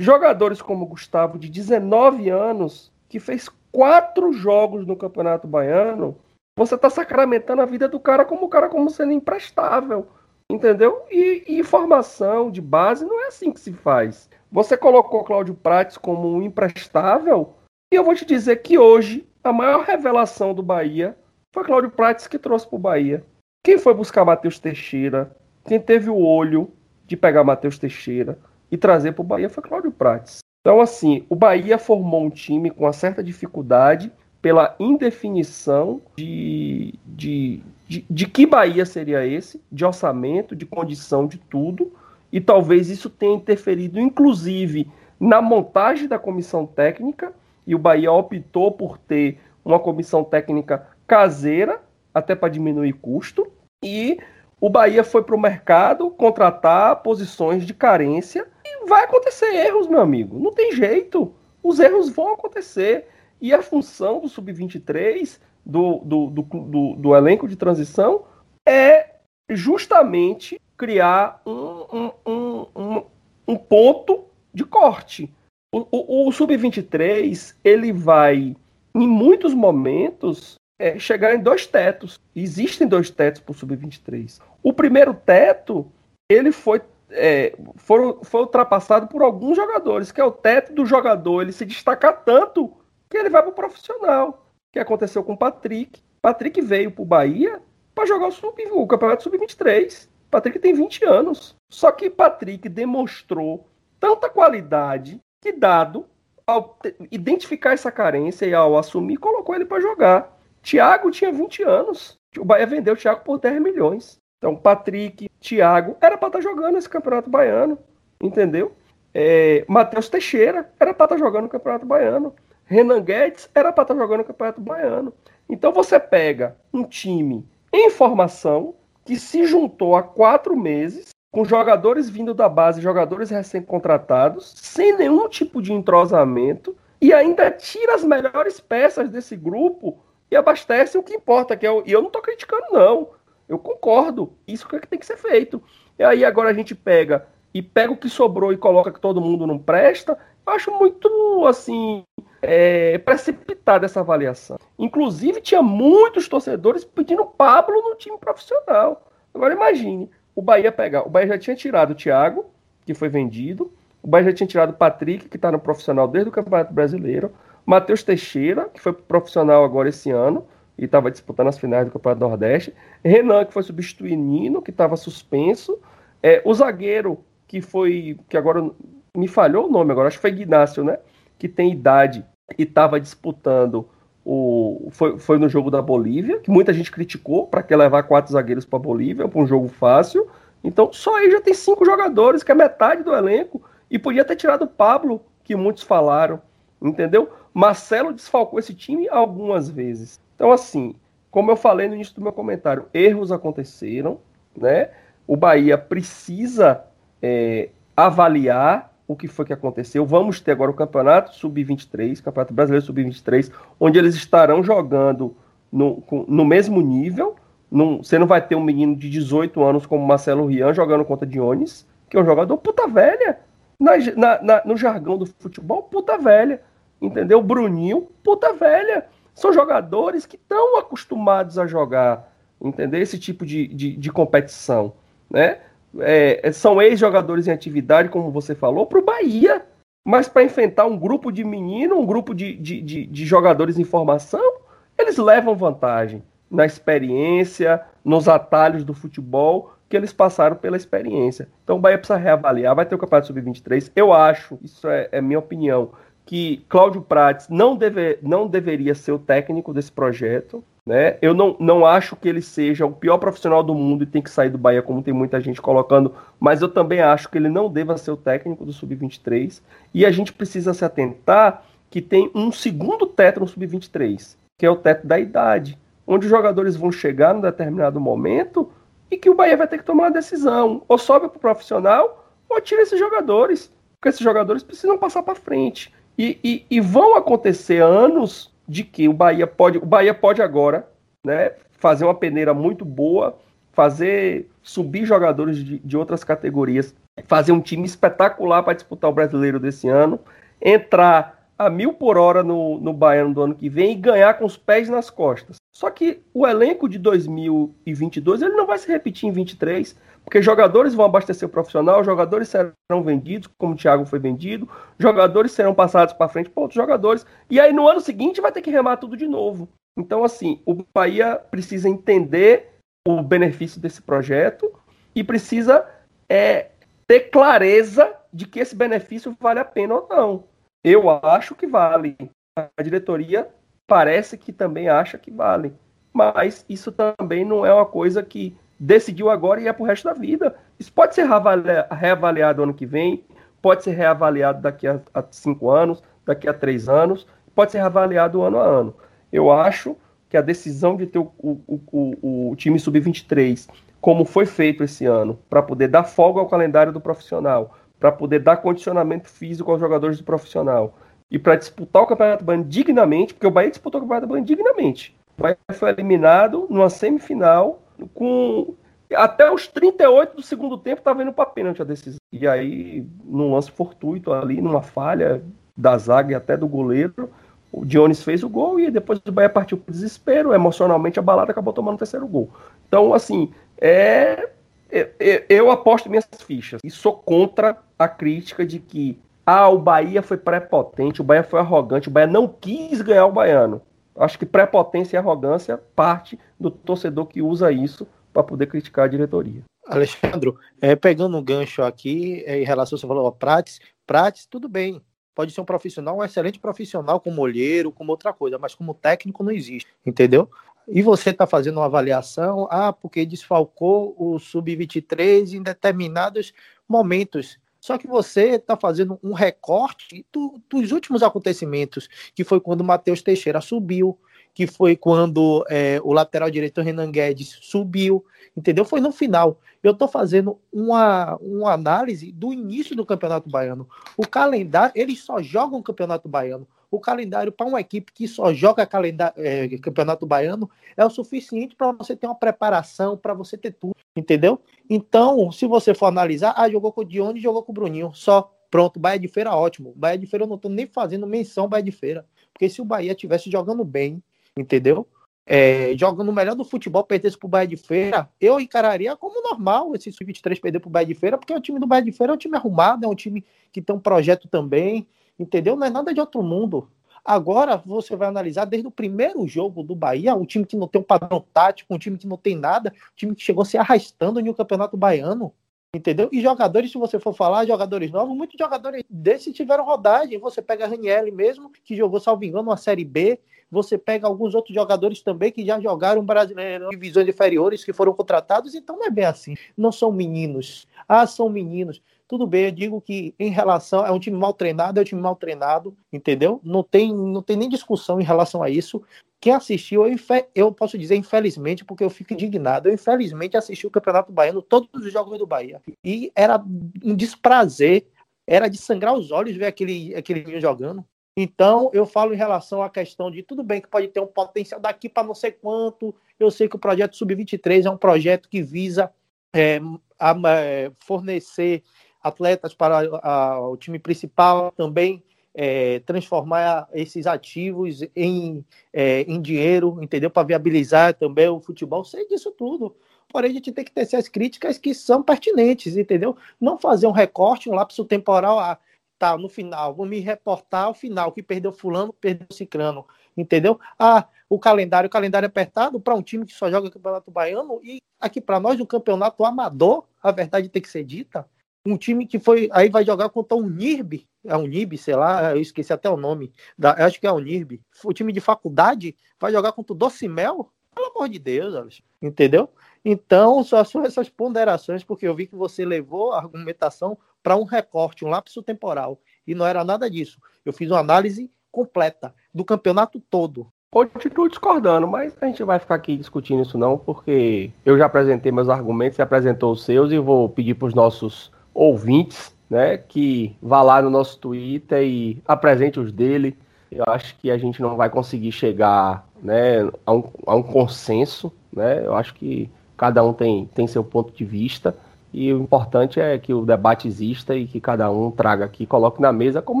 Jogadores como Gustavo, de 19 anos, que fez quatro jogos no Campeonato Baiano, você está sacramentando a vida do cara como o cara como sendo imprestável. Entendeu? E, e formação de base não é assim que se faz. Você colocou Cláudio Prates como um imprestável e eu vou te dizer que hoje a maior revelação do Bahia foi Cláudio Prates que trouxe para o Bahia. Quem foi buscar Matheus Teixeira, quem teve o olho de pegar Matheus Teixeira e trazer para o Bahia foi Cláudio Prates. Então, assim, o Bahia formou um time com uma certa dificuldade pela indefinição de, de, de, de que Bahia seria esse, de orçamento, de condição, de tudo. E talvez isso tenha interferido, inclusive, na montagem da comissão técnica e o Bahia optou por ter uma comissão técnica caseira, até para diminuir custo, e o Bahia foi para o mercado contratar posições de carência e vai acontecer erros, meu amigo. Não tem jeito. Os erros vão acontecer. E a função do Sub-23, do, do, do, do, elenco de transição, é justamente criar um, um, um, um ponto de corte. O, o, o Sub-23, ele vai, em muitos momentos, é, chegar em dois tetos. Existem dois tetos para o Sub-23. O primeiro teto, ele foi é, foi ultrapassado por alguns jogadores, que é o teto do jogador ele se destacar tanto que ele vai para o profissional. O que aconteceu com o Patrick? Patrick veio para o Bahia para jogar o, sub, o Campeonato Sub-23. Patrick tem 20 anos. Só que Patrick demonstrou tanta qualidade que, dado ao identificar essa carência e ao assumir, colocou ele para jogar. Thiago tinha 20 anos. O Bahia vendeu o Thiago por 10 milhões. Então, Patrick, Thiago, era para estar tá jogando esse Campeonato Baiano. Entendeu? É, Matheus Teixeira era para estar tá jogando o Campeonato Baiano. Renan Guedes era para estar tá jogando o Campeonato Baiano. Então você pega um time em formação que se juntou há quatro meses com jogadores vindo da base, jogadores recém-contratados, sem nenhum tipo de entrosamento, e ainda tira as melhores peças desse grupo e abastece o que importa, que é o... E eu não estou criticando, não. Eu concordo. Isso é que tem que ser feito. E aí agora a gente pega e pega o que sobrou e coloca que todo mundo não presta. Eu acho muito, assim, é, precipitada essa avaliação. Inclusive, tinha muitos torcedores pedindo Pablo no time profissional. Agora imagine, o Bahia pegar. O Bahia já tinha tirado o Thiago, que foi vendido. O Bahia já tinha tirado o Patrick, que está no profissional desde o Campeonato Brasileiro. Matheus Teixeira, que foi profissional agora esse ano e estava disputando as finais do Campeonato Nordeste. Renan, que foi substituir Nino, que estava suspenso. É, o zagueiro, que foi. que agora me falhou o nome agora, acho que foi Ignácio, né? Que tem idade e estava disputando o. Foi, foi no jogo da Bolívia, que muita gente criticou para que levar quatro zagueiros para a Bolívia, para um jogo fácil. Então, só aí já tem cinco jogadores, que é metade do elenco, e podia ter tirado o Pablo, que muitos falaram, entendeu? Marcelo desfalcou esse time algumas vezes. Então, assim, como eu falei no início do meu comentário, erros aconteceram, né? O Bahia precisa é, avaliar o que foi que aconteceu. Vamos ter agora o Campeonato Sub-23, Campeonato Brasileiro Sub-23, onde eles estarão jogando no, no mesmo nível. Num, você não vai ter um menino de 18 anos como Marcelo Rian jogando contra Dionis, que é um jogador puta velha. Na, na, na, no jargão do futebol, puta velha. Entendeu? Bruninho, puta velha. São jogadores que estão acostumados a jogar, entendeu? Esse tipo de, de, de competição, né? É, são ex-jogadores em atividade, como você falou, para o Bahia. Mas para enfrentar um grupo de menino, um grupo de, de, de, de, jogadores em formação, eles levam vantagem na experiência, nos atalhos do futebol que eles passaram pela experiência. Então o Bahia precisa reavaliar, vai ter o Campeonato Sub-23. Eu acho, isso é, é minha opinião, que Cláudio Prates não, deve, não deveria ser o técnico desse projeto. Né? Eu não, não acho que ele seja o pior profissional do mundo e tem que sair do Bahia, como tem muita gente colocando, mas eu também acho que ele não deva ser o técnico do Sub-23. E a gente precisa se atentar que tem um segundo teto no Sub-23, que é o teto da idade, onde os jogadores vão chegar num determinado momento e que o Bahia vai ter que tomar uma decisão: ou sobe para o profissional ou tira esses jogadores, porque esses jogadores precisam passar para frente. E, e, e vão acontecer anos de que o Bahia pode, o Bahia pode agora, né, fazer uma peneira muito boa, fazer subir jogadores de, de outras categorias, fazer um time espetacular para disputar o brasileiro desse ano, entrar a mil por hora no, no Baiano do ano que vem e ganhar com os pés nas costas. Só que o elenco de 2022 ele não vai se repetir em 23. Porque jogadores vão abastecer o profissional, jogadores serão vendidos, como o Thiago foi vendido, jogadores serão passados para frente para outros jogadores, e aí no ano seguinte vai ter que remar tudo de novo. Então, assim, o Bahia precisa entender o benefício desse projeto e precisa é, ter clareza de que esse benefício vale a pena ou não. Eu acho que vale. A diretoria parece que também acha que vale. Mas isso também não é uma coisa que decidiu agora e é pro resto da vida. Isso pode ser reavaliado ano que vem, pode ser reavaliado daqui a, a cinco anos, daqui a três anos, pode ser reavaliado ano a ano. Eu acho que a decisão de ter o, o, o, o time sub-23, como foi feito esse ano, para poder dar folga ao calendário do profissional, para poder dar condicionamento físico aos jogadores do profissional e para disputar o Campeonato Band dignamente, porque o Bahia disputou o Campeonato Band dignamente. O Bahia foi eliminado numa semifinal com até os 38 do segundo tempo estava indo para pênalti a decisão. E aí, num lance fortuito ali, numa falha da zaga e até do goleiro, o Dionis fez o gol e depois o Bahia partiu para desespero, emocionalmente abalado, acabou tomando o terceiro gol. Então, assim, é Eu, eu, eu aposto minhas fichas e sou contra a crítica de que ah, o Bahia foi prepotente, o Bahia foi arrogante, o Bahia não quis ganhar o baiano. Acho que prepotência e arrogância parte do torcedor que usa isso para poder criticar a diretoria. Alexandre, é, pegando um gancho aqui é, em relação ao que você falou, Prates, Prates, tudo bem. Pode ser um profissional, um excelente profissional, como olheiro, como outra coisa, mas como técnico não existe, entendeu? E você está fazendo uma avaliação, ah, porque desfalcou o sub-23 em determinados momentos. Só que você está fazendo um recorte do, dos últimos acontecimentos, que foi quando o Matheus Teixeira subiu, que foi quando é, o lateral direito Renan Guedes subiu, entendeu? Foi no final. Eu estou fazendo uma, uma análise do início do Campeonato Baiano. O calendário, eles só jogam o Campeonato Baiano. O calendário para uma equipe que só joga é, Campeonato Baiano é o suficiente para você ter uma preparação, para você ter tudo, entendeu? Então, se você for analisar, ah, jogou com o Dione, jogou com o Bruninho, só. Pronto, Bahia de Feira, ótimo. Bahia de Feira eu não estou nem fazendo menção Bahia de Feira. Porque se o Bahia tivesse jogando bem, entendeu? É, jogando o melhor do futebol, perdesse pro Bahia de Feira, eu encararia como normal esse Sub-23 perder pro Bahia de Feira, porque o time do Bahia de Feira é um time arrumado, é um time que tem um projeto também, entendeu? Não é nada de outro mundo. Agora você vai analisar desde o primeiro jogo do Bahia, um time que não tem um padrão tático, um time que não tem nada, um time que chegou se arrastando no Campeonato Baiano. Entendeu? E jogadores, se você for falar, jogadores novos, muitos jogadores desses tiveram rodagem. Você pega Raniel mesmo, que jogou, salvo engano, uma Série B. Você pega alguns outros jogadores também que já jogaram brasileiro divisões inferiores, que foram contratados. Então não é bem assim. Não são meninos. Ah, são meninos. Tudo bem, eu digo que em relação. É um time mal treinado, é um time mal treinado, entendeu? Não tem, não tem nem discussão em relação a isso. Quem assistiu, eu, eu, posso dizer infelizmente, porque eu fico indignado. Eu infelizmente assisti o Campeonato Baiano, todos os jogos do Bahia. E era um desprazer, era de sangrar os olhos ver aquele, aquele jogando. Então, eu falo em relação à questão de tudo bem que pode ter um potencial daqui para não sei quanto. Eu sei que o projeto Sub-23 é um projeto que visa é, a, é, fornecer atletas para a, o time principal, também é, transformar esses ativos em, é, em dinheiro, entendeu? Para viabilizar também o futebol, sei disso tudo. Porém, a gente tem que ter essas críticas que são pertinentes, entendeu? Não fazer um recorte, um lapso temporal, ah, tá, no final, vou me reportar ao final, que perdeu fulano, perdeu cicrano, entendeu? Ah, o calendário, o calendário é apertado para um time que só joga Campeonato Baiano e aqui para nós, no campeonato amador, a verdade tem que ser dita, um time que foi. Aí vai jogar contra o NIRB, é o NIRB, sei lá, eu esqueci até o nome. Da, acho que é o NIRB. O time de faculdade vai jogar contra o Docimel? Pelo amor de Deus, Alex. Entendeu? Então, só são essas ponderações, porque eu vi que você levou a argumentação para um recorte, um lapso temporal. E não era nada disso. Eu fiz uma análise completa do campeonato todo. Continuo discordando, mas a gente vai ficar aqui discutindo isso não, porque eu já apresentei meus argumentos, você apresentou os seus e vou pedir para os nossos ouvintes, né, que vá lá no nosso Twitter e apresente os dele. Eu acho que a gente não vai conseguir chegar né, a, um, a um consenso, né? Eu acho que cada um tem, tem seu ponto de vista. E o importante é que o debate exista e que cada um traga aqui, coloque na mesa, como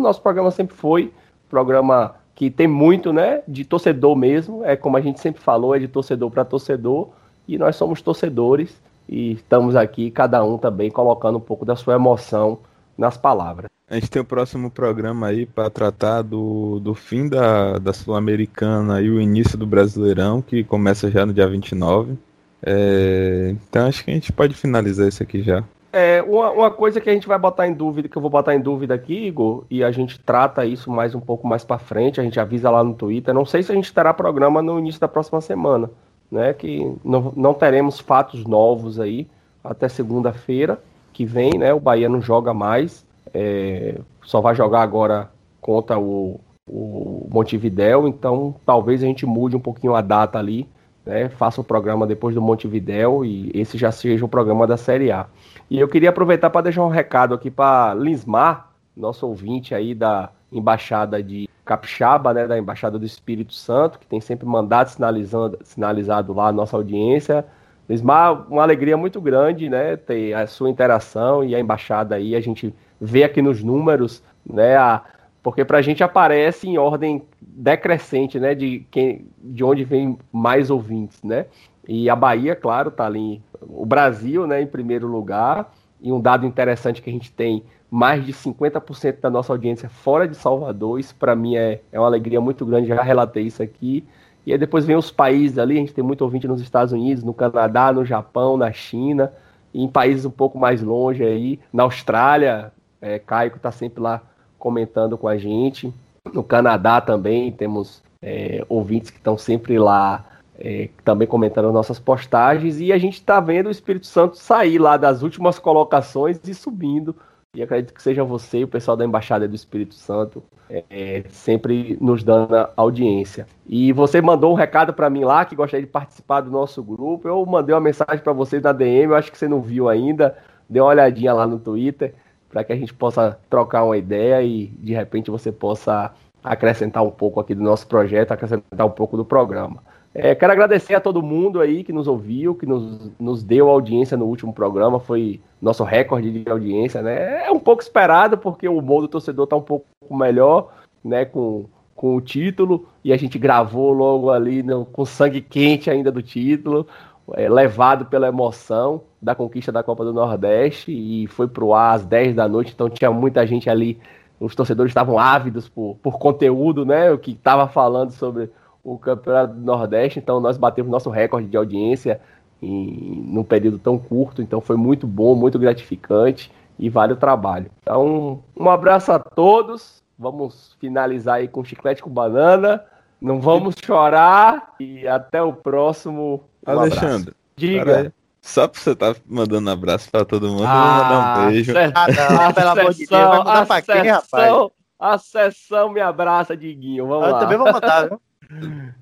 nosso programa sempre foi, programa que tem muito, né, de torcedor mesmo, é como a gente sempre falou, é de torcedor para torcedor, e nós somos torcedores e estamos aqui, cada um também, colocando um pouco da sua emoção nas palavras. A gente tem o próximo programa aí para tratar do, do fim da, da Sul-Americana e o início do Brasileirão, que começa já no dia 29. É, então acho que a gente pode finalizar isso aqui já. É, uma, uma, coisa que a gente vai botar em dúvida, que eu vou botar em dúvida aqui, Igor, e a gente trata isso mais um pouco mais para frente, a gente avisa lá no Twitter. Não sei se a gente terá programa no início da próxima semana né? Que não, não teremos fatos novos aí até segunda-feira que vem, né? O Bahia não joga mais, é, só vai jogar agora contra o, o Montevidéu, então talvez a gente mude um pouquinho a data ali, né? Faça o programa depois do Montevidéu e esse já seja o programa da Série A. E eu queria aproveitar para deixar um recado aqui para Lismar, nosso ouvinte aí da Embaixada de Capixaba, né, da Embaixada do Espírito Santo, que tem sempre mandado sinalizando, sinalizado lá a nossa audiência. Lismar, uma alegria muito grande, né, ter a sua interação e a embaixada aí, a gente vê aqui nos números, né, a, porque para a gente aparece em ordem decrescente, né, de, quem, de onde vem mais ouvintes, né, e a Bahia, claro, tá ali o Brasil, né, em primeiro lugar. E um dado interessante que a gente tem mais de 50% da nossa audiência fora de Salvador. Isso para mim é, é uma alegria muito grande, já relatei isso aqui. E aí depois vem os países ali, a gente tem muito ouvinte nos Estados Unidos, no Canadá, no Japão, na China, em países um pouco mais longe aí, na Austrália, é, Caico está sempre lá comentando com a gente. No Canadá também temos é, ouvintes que estão sempre lá é, também comentando nossas postagens e a gente está vendo o Espírito Santo sair lá das últimas colocações e subindo. E acredito que seja você e o pessoal da Embaixada do Espírito Santo é, sempre nos dando audiência. E você mandou um recado para mim lá que gostaria de participar do nosso grupo. Eu mandei uma mensagem para vocês na DM, eu acho que você não viu ainda. Dê uma olhadinha lá no Twitter para que a gente possa trocar uma ideia e de repente você possa acrescentar um pouco aqui do nosso projeto, acrescentar um pouco do programa. É, quero agradecer a todo mundo aí que nos ouviu, que nos, nos deu audiência no último programa, foi nosso recorde de audiência, né? É um pouco esperado, porque o humor do torcedor está um pouco melhor, né, com, com o título, e a gente gravou logo ali no, com sangue quente ainda do título, é, levado pela emoção da conquista da Copa do Nordeste, e foi pro ar às 10 da noite, então tinha muita gente ali, os torcedores estavam ávidos por, por conteúdo, né, o que estava falando sobre o Campeonato do Nordeste, então nós batemos nosso recorde de audiência em, num período tão curto, então foi muito bom, muito gratificante e vale o trabalho. Então, um abraço a todos, vamos finalizar aí com chiclete com banana, não vamos chorar e até o próximo. Um Alexandre, diga. Só pra você estar tá mandando abraço pra todo mundo, ah, mandar um beijo. Ah, não, pelo amor de Deus, vai mandar pra quem, rapaz? A sessão me abraça, Diguinho. Vamos eu lá. Eu também vou mandar, viu?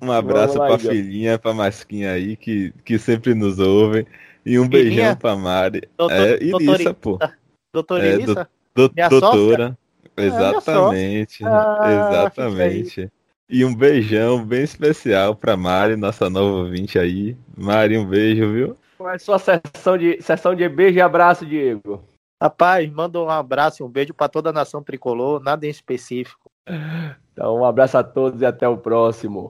Um abraço lá, pra filhinha, pra Masquinha aí, que, que sempre nos ouvem. E um filhinha? beijão pra Mari. Doutor, é, Ilissa, pô. Doutora é, do, do, doutora. É, exatamente. Ah, exatamente. E um beijão bem especial pra Mari, nossa nova ouvinte aí. Mari, um beijo, viu? Qual é a sua sessão de, sessão de beijo e abraço, Diego? Rapaz, manda um abraço e um beijo para toda a nação tricolor, nada em específico. Então, um abraço a todos e até o próximo.